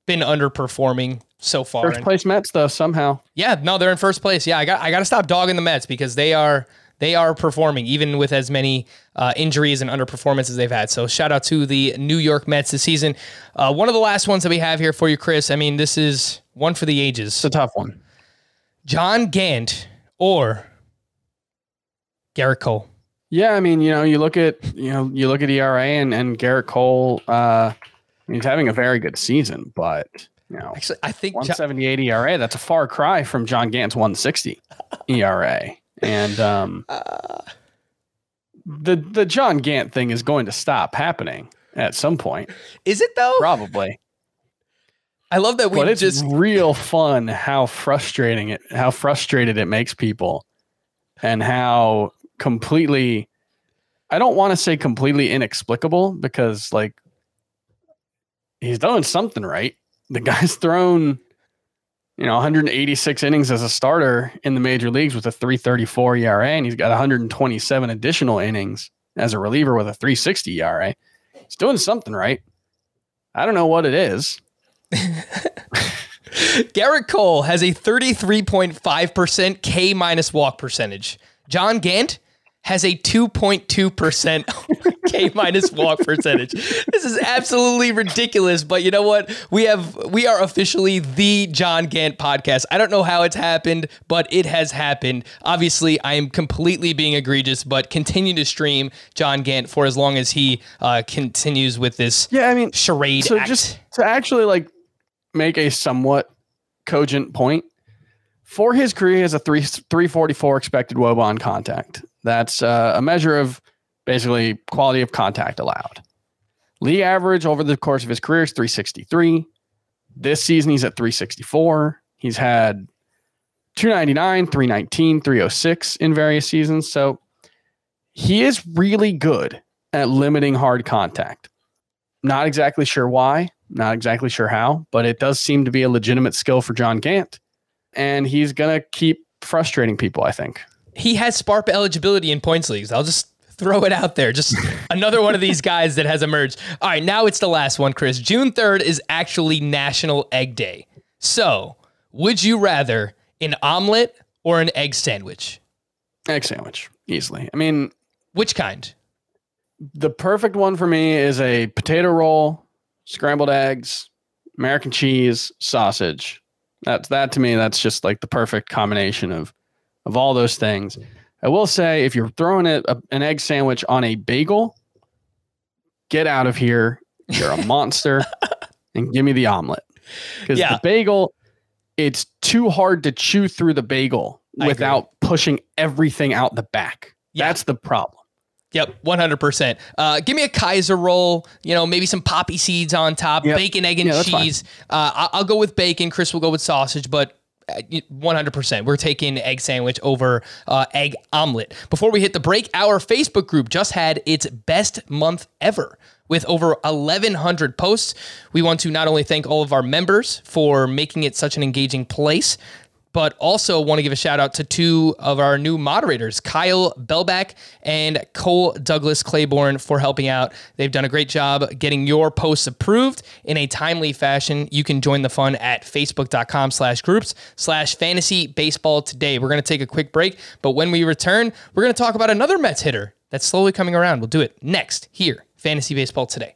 been underperforming so far. First place Mets though somehow. Yeah, no, they're in first place. Yeah, I got I got to stop dogging the Mets because they are they are performing even with as many uh, injuries and underperformances they've had. So shout out to the New York Mets this season. Uh, one of the last ones that we have here for you, Chris. I mean, this is one for the ages. It's a tough one. John Gant or Gerrit Cole. Yeah, I mean, you know, you look at you know you look at ERA and and Gerrit Cole. Uh, he's having a very good season, but you know, actually, I think 178 John, ERA. That's a far cry from John Gant's 160 ERA, and um, uh, the the John Gant thing is going to stop happening at some point. Is it though? Probably. I love that we but it's just real fun how frustrating it how frustrated it makes people and how completely I don't want to say completely inexplicable because like he's doing something right. The guy's thrown you know 186 innings as a starter in the major leagues with a 334 ERA and he's got 127 additional innings as a reliever with a 360 ERA. He's doing something right. I don't know what it is. Gerrit Cole has a 33.5% K minus walk percentage. John Gant has a 2.2% K minus walk percentage. This is absolutely ridiculous. But you know what? We have we are officially the John Gant podcast. I don't know how it's happened, but it has happened. Obviously, I am completely being egregious, but continue to stream John Gant for as long as he uh, continues with this Yeah, I mean, charade so act. just to actually like make a somewhat cogent point for his career he has a 3 344 expected woba on contact that's uh, a measure of basically quality of contact allowed. League average over the course of his career is 363 this season he's at 364 he's had 299 319 306 in various seasons. So he is really good at limiting hard contact. Not exactly sure why, not exactly sure how, but it does seem to be a legitimate skill for John Gant. And he's going to keep frustrating people, I think. He has SPARP eligibility in points leagues. I'll just throw it out there. Just another one of these guys that has emerged. All right, now it's the last one, Chris. June 3rd is actually National Egg Day. So, would you rather an omelet or an egg sandwich? Egg sandwich, easily. I mean, Which kind? the perfect one for me is a potato roll, scrambled eggs, American cheese, sausage. That's that to me. That's just like the perfect combination of of all those things. I will say, if you're throwing it a, an egg sandwich on a bagel, get out of here. You're a monster, and give me the omelet because Yeah. the bagel, it's too hard to chew through the bagel I agree. without pushing everything out the back. Yeah. That's the problem. Yep, 100%. Uh, give me a Kaiser roll, you know, maybe some poppy seeds on top, Yep. bacon, egg, and Yeah, cheese. Uh, I'll go with bacon. Chris will go with sausage, but uh, 100%. We're taking egg sandwich over uh, egg omelet. Before we hit the break, our Facebook group just had its best month ever with over 1,100 posts. We want to not only thank all of our members for making it such an engaging place, but also want to give a shout out to two of our new moderators, Kyle Belback and Cole Douglas Claiborne, for helping out. They've done a great job getting your posts approved in a timely fashion. You can join the fun at facebook.com slash groups slash fantasy baseball today. We're going to take a quick break, but when we return, we're going to talk about another Mets hitter that's slowly coming around. We'll do it next here, Fantasy Baseball Today.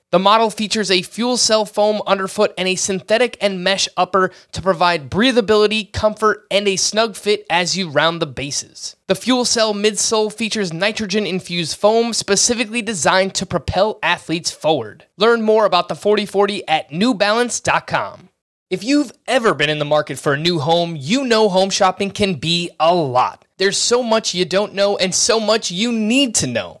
The model features a fuel cell foam underfoot and a synthetic and mesh upper to provide breathability, comfort, and a snug fit as you round the bases. The fuel cell midsole features nitrogen infused foam specifically designed to propel athletes forward. Learn more about the 4040 at newbalance.com. If you've ever been in the market for a new home, you know home shopping can be a lot. There's so much you don't know and so much you need to know.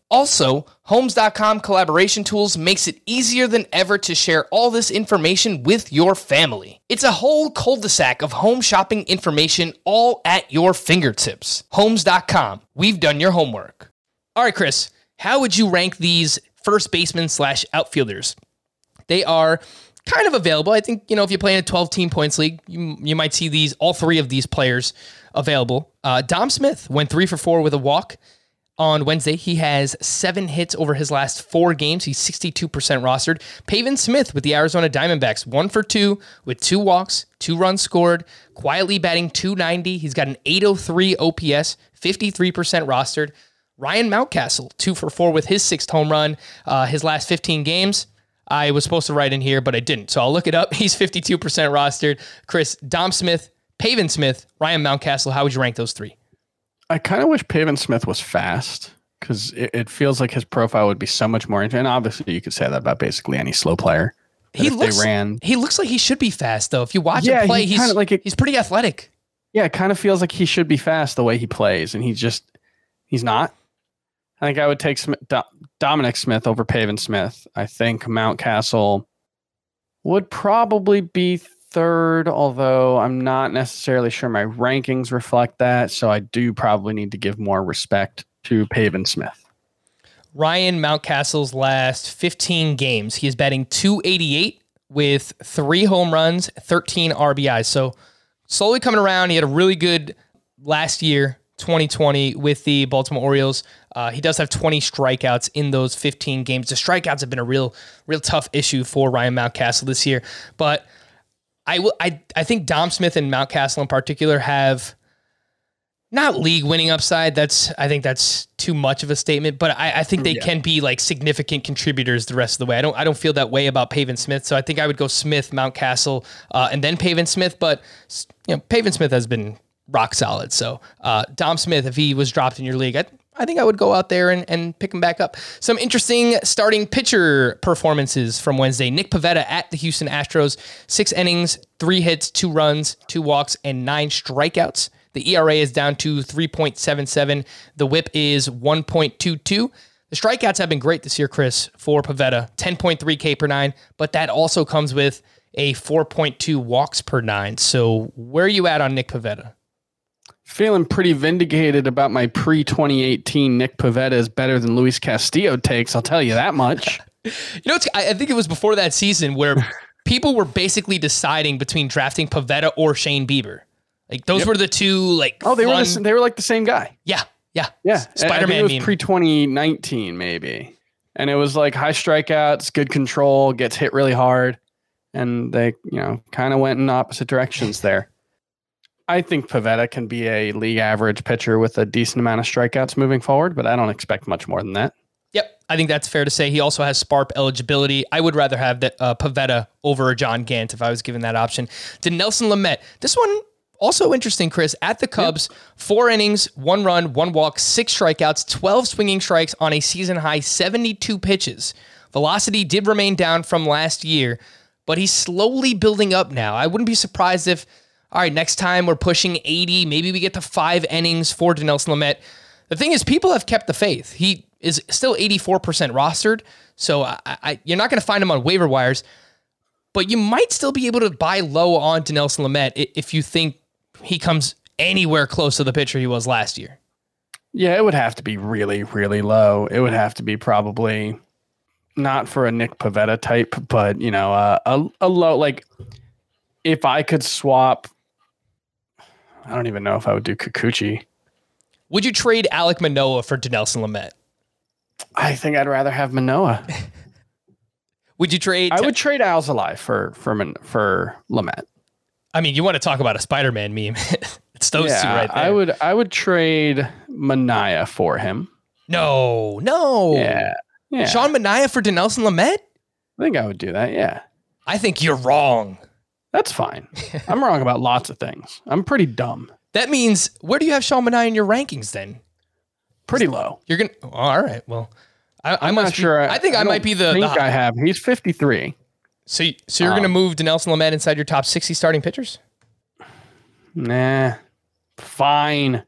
Also, Homes.com collaboration tools makes it easier than ever to share all this information with your family. It's a whole cul-de-sac of home shopping information all at your fingertips. Homes.com. We've done your homework. All right, Chris, how would you rank these first baseman slash outfielders? They are kind of available. I think, you know, if you play in a 12 team points league, you, you might see these, all three of these players available. Uh, Dom Smith went three for four with a walk on Wednesday. He has seven hits over his last four games. He's 62% rostered. Pavin Smith with the Arizona Diamondbacks, one for two with two walks, two runs scored, quietly batting 290. He's got an 803 OPS, 53% rostered. Ryan Mountcastle, two for four with his sixth home run, uh, his last 15 games. I was supposed to write in here, but I didn't. So I'll look it up. He's 52% rostered. Chris, Dom Smith, Pavin Smith, Ryan Mountcastle. How would you rank those three? I kind of wish Pavin Smith was fast because it, it feels like his profile would be so much more. interesting. And obviously, you could say that about basically any slow player. He looks ran. he looks like he should be fast though. If you watch Yeah, him play, he he's like it- he's pretty athletic. Yeah, it kind of feels like he should be fast the way he plays, and he just he's not. I think I would take Smith, Do, Dominic Smith over Pavin Smith. I think Mountcastle would probably be third, although I'm not necessarily sure my rankings reflect that. So I do probably need to give more respect to Pavin Smith. Ryan Mountcastle's last 15 games, he is batting 288 with three home runs, 13 RBIs. So slowly coming around. He had a really good last year, 2020, with the Baltimore Orioles. Uh, he does have 20 strikeouts in those 15 games. The strikeouts have been a real, real tough issue for Ryan Mountcastle this year. But I will, I, I think Dom Smith and Mountcastle in particular have not league winning upside. That's I think that's too much of a statement, but I, I think they can be like significant contributors the rest of the way. I don't I don't feel that way about Pavin Smith, so I think I would go Smith, Mountcastle, uh, and then Pavin Smith. But you know, Pavin Smith has been rock solid. So uh, Dom Smith, if he was dropped in your league, I, I think I would go out there and, and pick him back up. Some interesting starting pitcher performances from Wednesday. Nick Pivetta at the Houston Astros, six innings, three hits, two runs, two walks, and nine strikeouts. The ERA is down to 3.77. The whip is 1.22. The strikeouts have been great this year, Chris, for Pivetta, 10.3 K per nine, but that also comes with a 4.2 walks per nine. So where are you at on Nick Pivetta? Feeling pretty vindicated about my pre 2018 Nick Pivetta is better than Luis Castillo takes. I'll tell you that much. You know, it's, I think it was before that season where people were basically deciding between drafting Pivetta or Shane Bieber. Like those were the two like Oh, they were the, they were like the same guy. yeah yeah Yeah, Spider Man was pre 2019 maybe, and it was like high strikeouts, good control, gets hit really hard, and they you know kind of went in opposite directions there. I think Pivetta can be a league average pitcher with a decent amount of strikeouts moving forward, but I don't expect much more than that. Yep, I think that's fair to say. He also has SPARP eligibility. I would rather have that uh, Pivetta over John Gant if I was given that option. Dinelson Lamet, this one also interesting, Chris. At the Cubs, four innings, one run, one walk, six strikeouts, twelve swinging strikes on a season high seventy-two pitches. Velocity did remain down from last year, but he's slowly building up now. I wouldn't be surprised if, all right, next time we're pushing 80, maybe we get to five innings for Dinelson Lamet. The thing is, people have kept the faith. He is still 84% rostered, so I, I, you're not going to find him on waiver wires, but you might still be able to buy low on Dinelson Lamet i- if you think he comes anywhere close to the pitcher he was last year. Yeah, it would have to be really, really low. It would have to be probably not for a Nick Pivetta type, but you know, uh, a a low like if I could swap. I don't even know if I would do Kikuchi. Would you trade Alek Manoah for Dinelson Lamet? I think I'd rather have Manoah. Would you trade? I would trade Alzolay for for for Lamet. I mean, you want to talk about a Spider-Man meme? it's those two right there. I would I would trade Manaea for him. No, no. Yeah, yeah. Sean Manaea for Dinelson Lamet? I think I would do that. Yeah, I think you're wrong. That's fine. I'm wrong about lots of things. I'm pretty dumb. That means where do you have Sean Manaea in your rankings then? Pretty low. You're gonna. oh, all right. Well, I, I'm must not be- sure. I think I, don't might be the. Think the I have. He's 53. so, so you're gonna Um, move Dinelson Lamet inside your top 60 starting pitchers? Nah, fine.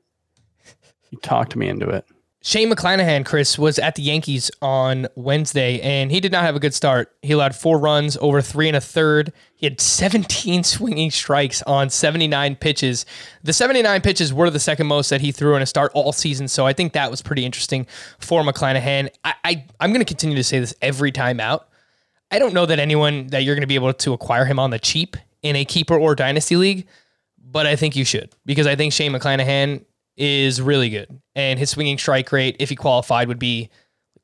You talked me into it. Shane McClanahan, Chris, was at the Yankees on Wednesday, and he did not have a good start. He allowed four runs over three and a third. He had 17 swinging strikes on 79 pitches. The 79 pitches were the second most that he threw in a start all season, so I think that was pretty interesting for McClanahan. I, I I'm going to continue to say this every time out. I don't know that anyone that you're going to be able to acquire him on the cheap in a keeper or dynasty league, but I think you should because I think Shane McClanahan is really good, and his swinging strike rate, if he qualified, would be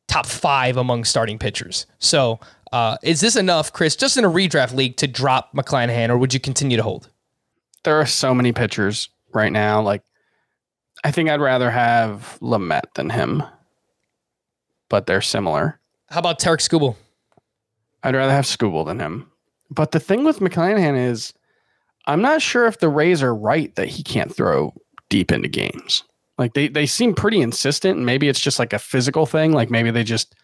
top five among starting pitchers. So, uh, is this enough, Chris, just in a redraft league to drop McClanahan, or would you continue to hold? There are so many pitchers right now. Like, I think I'd rather have Lamet than him, but they're similar. How about Tarik Skubal? I'd rather have Skubal than him. But the thing with McClanahan is, I'm not sure if the Rays are right that he can't throw deep into games. Like they they seem pretty insistent, and maybe it's just like a physical thing. Like maybe they just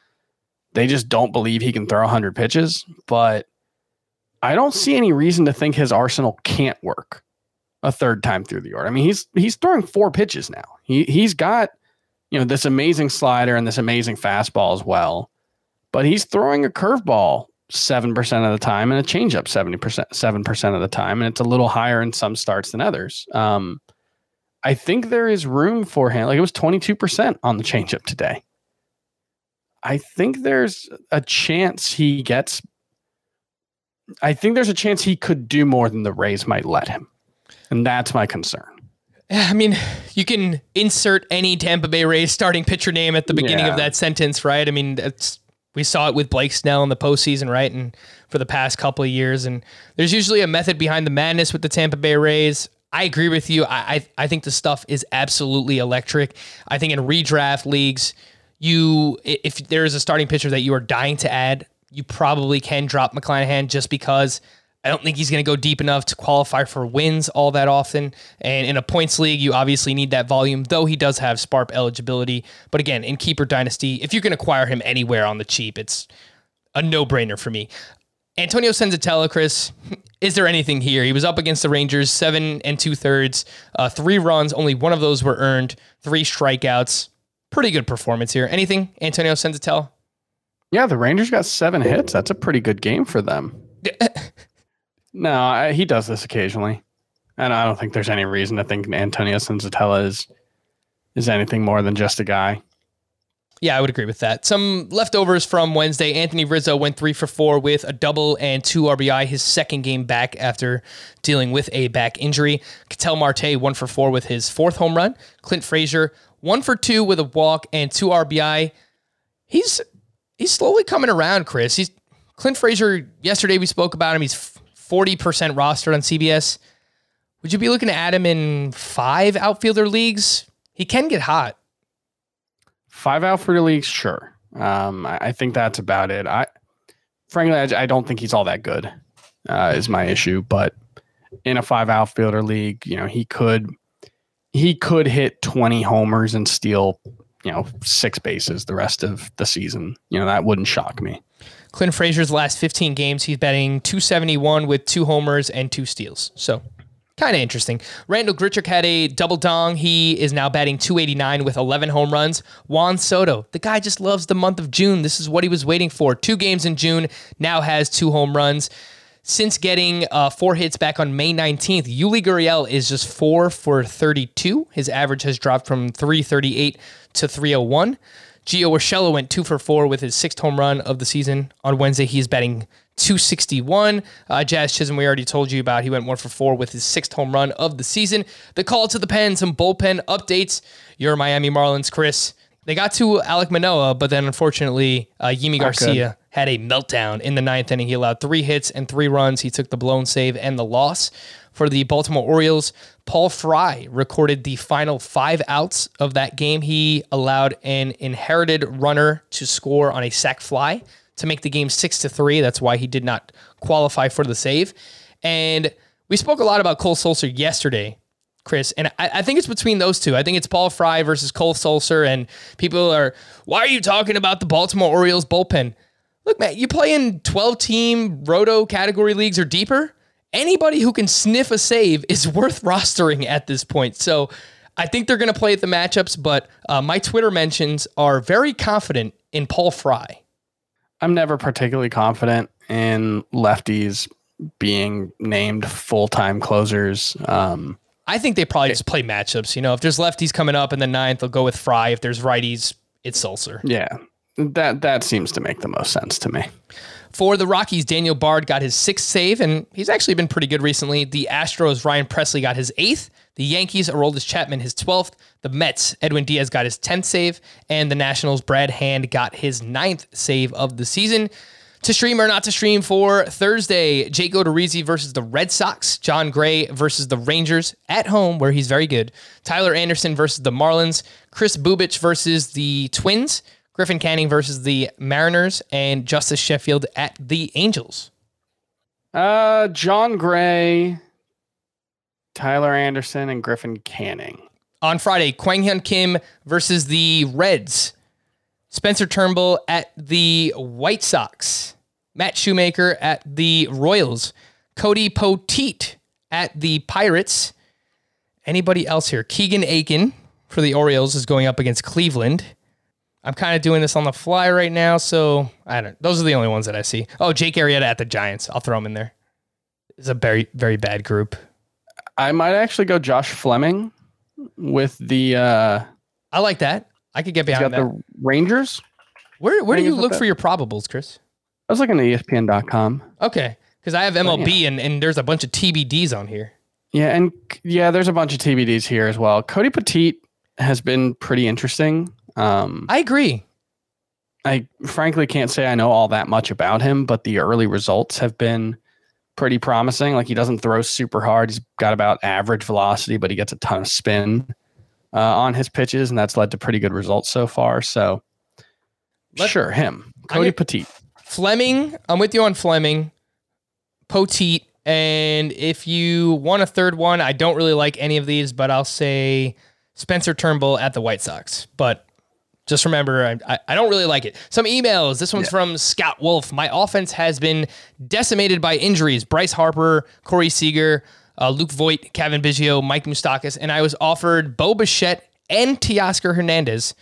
they just don't believe he can throw 100 pitches. But I don't see any reason to think his arsenal can't work a third time through the yard. I mean, he's he's throwing four pitches now. He he's got you know this amazing slider and this amazing fastball as well, but he's throwing a curveball seven percent of the time and a changeup seventy percent seven percent of the time, and it's a little higher in some starts than others. Um, I think there is room for him. Like it was twenty two percent on the changeup today. I think there's a chance he gets. I think there's a chance he could do more than the Rays might let him. And that's my concern. I mean, you can insert any Tampa Bay Rays starting pitcher name at the beginning Yeah. of that sentence, right? I mean, that's we saw it with Blake Snell in the postseason, right? And for the past couple of years, and there's usually a method behind the madness with the Tampa Bay Rays. I agree with you. I I, I think the stuff is absolutely electric. I think in redraft leagues, you if there is a starting pitcher that you are dying to add, you probably can drop McClanahan just because I don't think he's going to go deep enough to qualify for wins all that often. And in a points league, you obviously need that volume, though he does have SPARP eligibility. But again, in Keeper Dynasty, if you can acquire him anywhere on the cheap, it's a no brainer for me. Antonio Senzatela, Chris, is there anything here? He was up against the Rangers, seven and two thirds, uh, three runs, only one of those were earned, three strikeouts. Pretty good performance here. Anything, Antonio Senzatela? Yeah, the Rangers got seven hits. That's a pretty good game for them. No, I, he does this occasionally, and I don't think there's any reason to think Antonio Senzatela is is anything more than just a guy. Yeah, I would agree with that. Some leftovers from Wednesday. Anthony Rizzo went three for four with a double and two RBI, his second game back after dealing with a back injury. Ketel Marte, one for four with his fourth home run. Clint Frazier, one for two with a walk and two RBI. He's he's slowly coming around, Chris. He's Clint Frazier, yesterday we spoke about him. He's 40% rostered on CBS. Would you be looking to add him in five outfielder leagues? He can get hot. Five outfielder leagues, sure. Um, I, I think that's about it. I frankly, I, I don't think he's all that good. Uh, is my issue, but in a five outfielder league, you know, he could he could hit twenty homers and steal you know six bases the rest of the season. You know, that wouldn't shock me. Clint Frazier's last 15 games, he's batting 271 with two homers and two steals. So kind of interesting. Randal Grichuk had a double dong. He is now batting 289 with 11 home runs. Juan Soto, the guy just loves the month of June. This is what he was waiting for. Two games in June, now has two home runs. Since getting uh, four hits back on May 19th, Yuli Gurriel is just four for 32. His average has dropped from 338 to 301. Gio Urshela went two for four with his sixth home run of the season. On Wednesday, he's batting 261. Uh, Jazz Chisholm, we already told you about. He went one for four with his sixth home run of the season. The call to the pen, some bullpen updates. Your Miami Marlins, Chris. They got to Alek Manoah, but then unfortunately, uh, Yimi Garcia had a meltdown in the ninth inning. He allowed three hits and three runs. He took the blown save and the loss. For the Baltimore Orioles, Paul Fry recorded the final five outs of that game. He allowed an inherited runner to score on a sac fly to make the game six to three. That's why he did not qualify for the save. And we spoke a lot about Cole Sulser yesterday, Chris, and I, I think it's between those two. I think it's Paul Fry versus Cole Sulser, and people are, why are you talking about the Baltimore Orioles bullpen? Look, man, you play in 12 team roto category leagues or deeper. Anybody who can sniff a save is worth rostering at this point. So I think they're going to play at the matchups, but uh, my Twitter mentions are very confident in Paul Fry. I'm never particularly confident in lefties being named full time closers. Um, I think they probably just play matchups. You know, if there's lefties coming up in the ninth, they'll go with Fry. If there's righties, it's Sulser. yeah, that that seems to make the most sense to me. For the Rockies, Daniel Bard got his sixth save, and he's actually been pretty good recently. The Astros, Ryan Pressly got his eighth. The Yankees, Aroldis Chapman, his 12th. The Mets, Edwin Diaz got his 10th save. And the Nationals, Brad Hand got his ninth save of the season. To stream or not to stream for Thursday, Jake Odorizzi versus the Red Sox, Jon Gray versus the Rangers at home, where he's very good, Tyler Anderson versus the Marlins, Kris Bubic versus the Twins, Griffin Canning versus the Mariners, and Justus Sheffield at the Angels. Uh, Jon Gray, Tyler Anderson, and Griffin Canning. On Friday, Kwang Hyun Kim versus the Reds. Spencer Turnbull at the White Sox. Matt Shoemaker at the Royals. Cody Poteet at the Pirates. Anybody else here? Keegan Akin for the Orioles is going up against Cleveland. I'm kind of doing this on the fly right now, so I don't. Those are the only ones that I see. Oh, Jake Arrieta at the Giants. I'll throw him in there. It's a very very bad group. I might actually go Josh Fleming with the. Uh, I like that. I could get behind got that. the Rangers. where where do you look for your probables, Chris? I was looking at ESPN.com. Okay, because I have MLB and, and there's a bunch of TBDs on here. Yeah, and yeah, there's a bunch of TBDs here as well. Cody Poteet has been pretty interesting. Um, I agree. I frankly can't say I know all that much about him, but the early results have been pretty promising. Like he doesn't throw super hard. He's got about average velocity, but he gets a ton of spin uh, on his pitches, and that's led to pretty good results so far. So, Let- sure, him, Cody Poteet. Fleming, I'm with you on Fleming, Poteet, and if you want a third one, I don't really like any of these, but I'll say Spencer Turnbull at the White Sox. But just remember, I, I, don't really like it. Some emails. This one's from Scott Wolf. My offense has been decimated by injuries. Bryce Harper, Corey Seager, uh, Luke Voit, Cavan Biggio, Mike Moustakas, and I was offered Bo Bichette and Teoscar Hernandez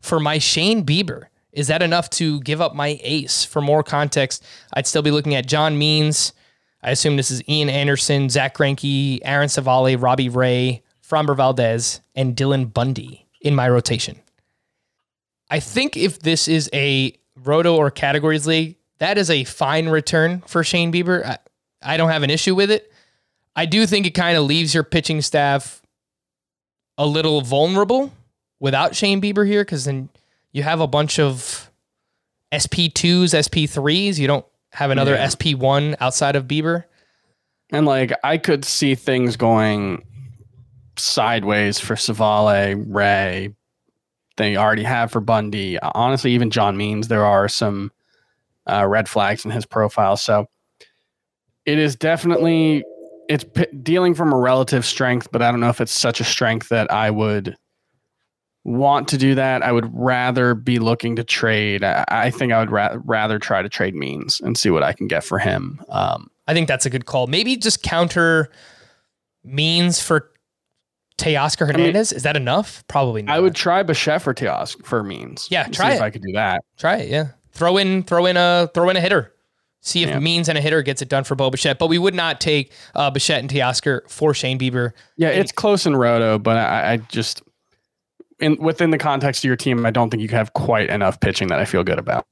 for my Shane Bieber. Is that enough to give up my ace? For more context, I'd still be looking at John Means. I assume this is Ian Anderson, Zack Greinke, Aaron Civale, Robbie Ray, Framber Valdez, and Dylan Bundy in my rotation. I think if this is a roto or categories league, that is a fine return for Shane Bieber. I, I don't have an issue with it. I do think it kind of leaves your pitching staff a little vulnerable without Shane Bieber here because then you have a bunch of SP2s, SP3s. You don't have another Yeah. SP1 outside of Bieber. And like I could see things going sideways for Civale, Ray. They already have for Bundy. Honestly, even John Means, there are some uh, red flags in his profile. So it is definitely it's p- dealing from a relative strength, but I don't know if it's such a strength that I would want to do that. I would rather be looking to trade. I, I think I would ra- rather try to trade Means and see what I can get for him. Um, I think that's a good call. Maybe just counter means for Teoscar Hernandez. Is that enough? Probably not. I would try Bichette for Teos for means. Yeah, See try if. I could do that. try it. Yeah, throw in throw in a throw in a hitter. See if Yeah. means and a hitter gets it done for Bo Bichette. But we would not take uh, Bichette and Teoscar for Shane Bieber. Yeah, it's close in roto, but I, I just in within the context of your team, I don't think you have quite enough pitching that I feel good about.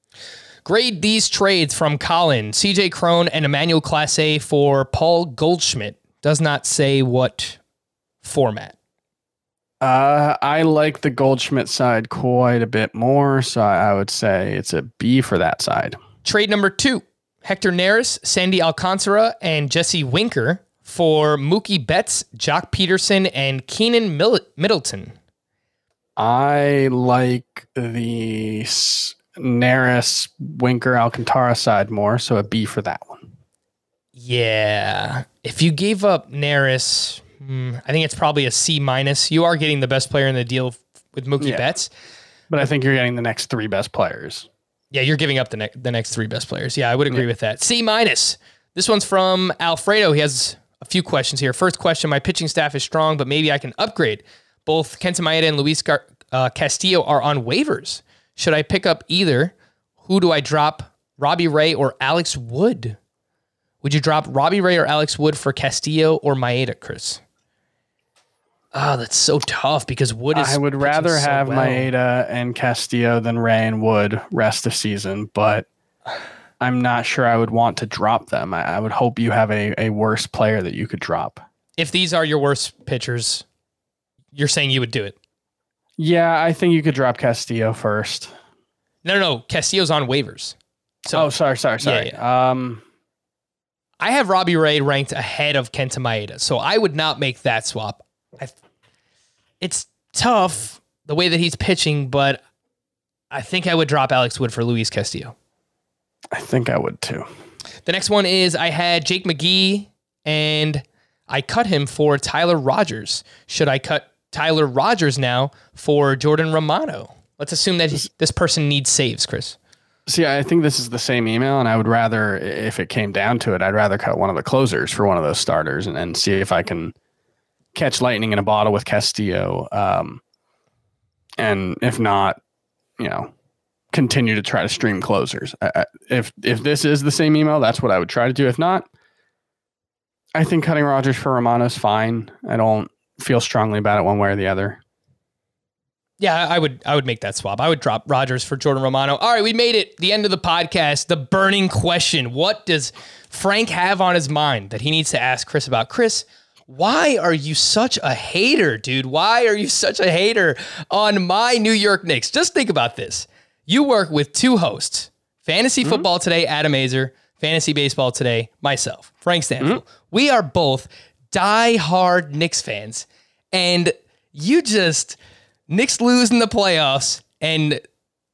Grade these trades from Colin, CJ Cron, and Emmanuel Clase for Paul Goldschmidt. Does not say what format. Uh, I like the Goldschmidt side quite a bit more, so I, would say it's a B for that side. Trade number two Hector Neris, Sandy Alcantara, and Jesse Winker for Mookie Betts, Joc Pederson, and Keenan Mil- Middleton. I like the Neris Winker Alcantara side more, so a B for that one. Yeah. If you gave up Neris, hmm, I think it's probably a C minus. You are getting the best player in the deal with Mookie Yeah. Betts. But I think you're getting the next three best players. Yeah, you're giving up the, ne- the next three best players. Yeah, I would agree with that. C minus. This one's from Alfredo. He has a few questions here. First question: My pitching staff is strong, but maybe I can upgrade. Both Kenta Maeda and Luis Gar- uh, Castillo are on waivers. Should I pick up either? Who do I drop? Robbie Ray or Alex Wood? Would you drop Robbie Ray or Alex Wood for Castillo or Maeda, Chris? Oh, that's so tough because Wood is. I would rather so have well. Maeda and Castillo than Ray and Wood rest of season, but I'm not sure I would want to drop them. I, I would hope you have a, a worse player that you could drop. If these are your worst pitchers, you're saying you would do it. Yeah, I think you could drop Castillo first. No, no, no. Castillo's on waivers. So oh, sorry, sorry, sorry. Um, I have Robbie Ray ranked ahead of Kenta Maeda, so I would not make that swap. I, it's tough the way that he's pitching, but I think I would drop Alex Wood for Luis Castillo. I think I would too. The next one is I had Jake McGee and I cut him for Tyler Rogers. Should I cut Tyler Rogers now for Jordan Romano. Let's assume that this person needs saves, Chris. See, I think this is the same email, and I would rather, if it came down to it, I'd rather cut one of the closers for one of those starters and, and see if I can catch lightning in a bottle with Castillo. Um, and if not, you know, continue to try to stream closers. I, if if this is the same email, that's what I would try to do. If not, I think cutting Rogers for Romano is fine. I don't feel strongly about it one way or the other. Yeah, I would I would make that swap. I would drop Rogers for Jordan Romano. All right, we made it. The end of the podcast. The burning question. What does Frank have on his mind that he needs to ask Chris about? Chris, why are you such a hater, dude? Why are you such a hater on my New York Knicks? Just think about this. You work with two hosts. Fantasy hmm? Football Today, Adam Aizer. Fantasy Baseball Today, myself, Frank Stampfl. Hmm? We are both die-hard Knicks fans. And you just Knicks lose in the playoffs, and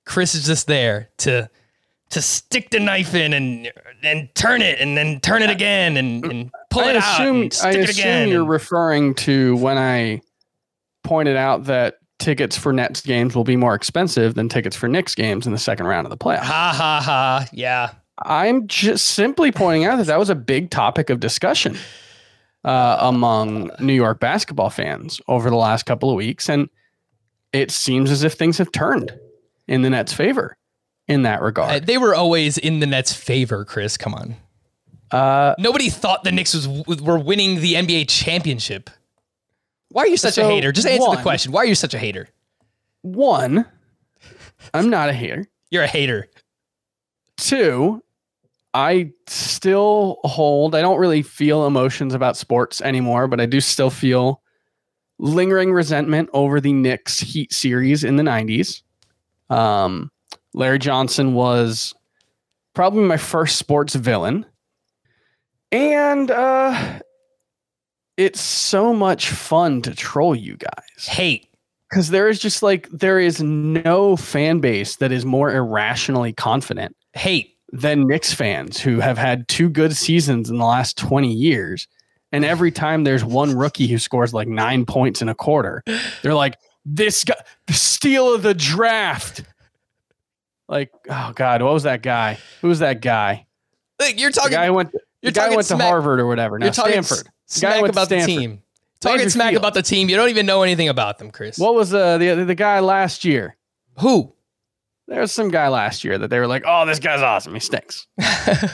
Chris is just there to to stick the knife in and and turn it and then turn it uh, again and, uh, and pull I it out assume, and stick I it assume again. you're referring to when I pointed out that tickets for Nets games will be more expensive than tickets for Knicks games in the second round of the playoffs. ha ha ha. Yeah. I'm just simply pointing out that that was a big topic of discussion uh, among New York basketball fans over the last couple of weeks, and it seems as if things have turned in the Nets' favor in that Uh, regard. they were always in the Nets' favor, Chris. Come on. Uh, Nobody thought the Knicks was were winning the NBA championship. Why are you such a hater? Just answer the question. Why are you such a hater? one, I'm not a hater. You're a hater. Two, I still hold, I don't really feel emotions about sports anymore, but I do still feel lingering resentment over the Knicks Heat series in the 90s. Um, Larry Johnson was probably my first sports villain. And uh, it's so much fun to troll you guys Hate. because there is just like, there is no fan base that is more irrationally confident Hate. than Knicks fans who have had two good seasons in the last 20 years. And every time there's one rookie who scores like nine points in a quarter, they're like, this guy, the steal of the draft. Like, oh God, what was that guy? Who was that guy? Like you're The talking. guy who went, the you're guy went to Harvard or whatever. Now You're talking Stanford. guy smack to about the team. Talking smack about the team. You don't even know anything about them, Chris. What was uh, the the guy last year? Who? There was some guy last year that they were like, oh, this guy's awesome. He stinks. I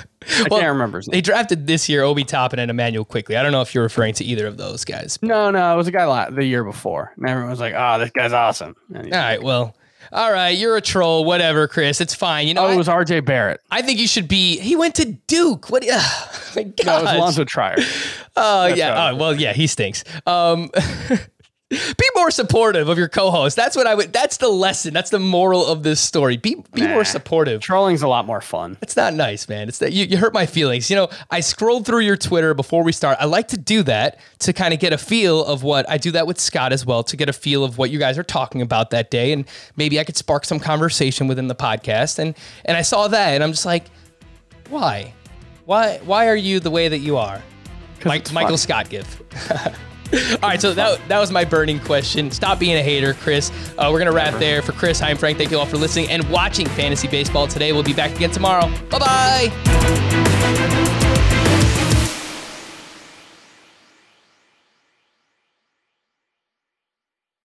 Well, can't remember his name. They drafted this year Obi Toppin and Immanuel Quickley. I don't know if you're referring to either of those guys. No, no, it was a guy la- the year before. And everyone was like, oh, this guy's awesome. All right, well, all right, you're a troll, whatever, Chris. It's fine. You know, Oh, it was RJ Barrett. I think you should be. He went to Duke. What? Uh, my No, it was gosh. Alonzo Trier. Oh That's yeah. Oh, well, yeah. He stinks. Um, be more supportive of your co-host. That's what I would. That's the lesson. That's the moral of this story. Be be Nah. more supportive. Trolling's a lot more fun. It's not nice, man. It's that you, you hurt my feelings. You know, I scrolled through your Twitter before we start. I like to do that to kind of get a feel of what I do that with Scott as well to get a feel of what you guys are talking about that day, and maybe I could spark some conversation within the podcast. And and I saw that, and I'm just like, why, why, why are you the way that you are? Mike, Michael. Scott give. All right, so that, that was my burning question. Stop being a hater, Chris. Uh, we're going to wrap there. For Chris, hi, I'm Frank. Thank you all for listening and watching Fantasy Baseball today. We'll be back again tomorrow. Bye bye.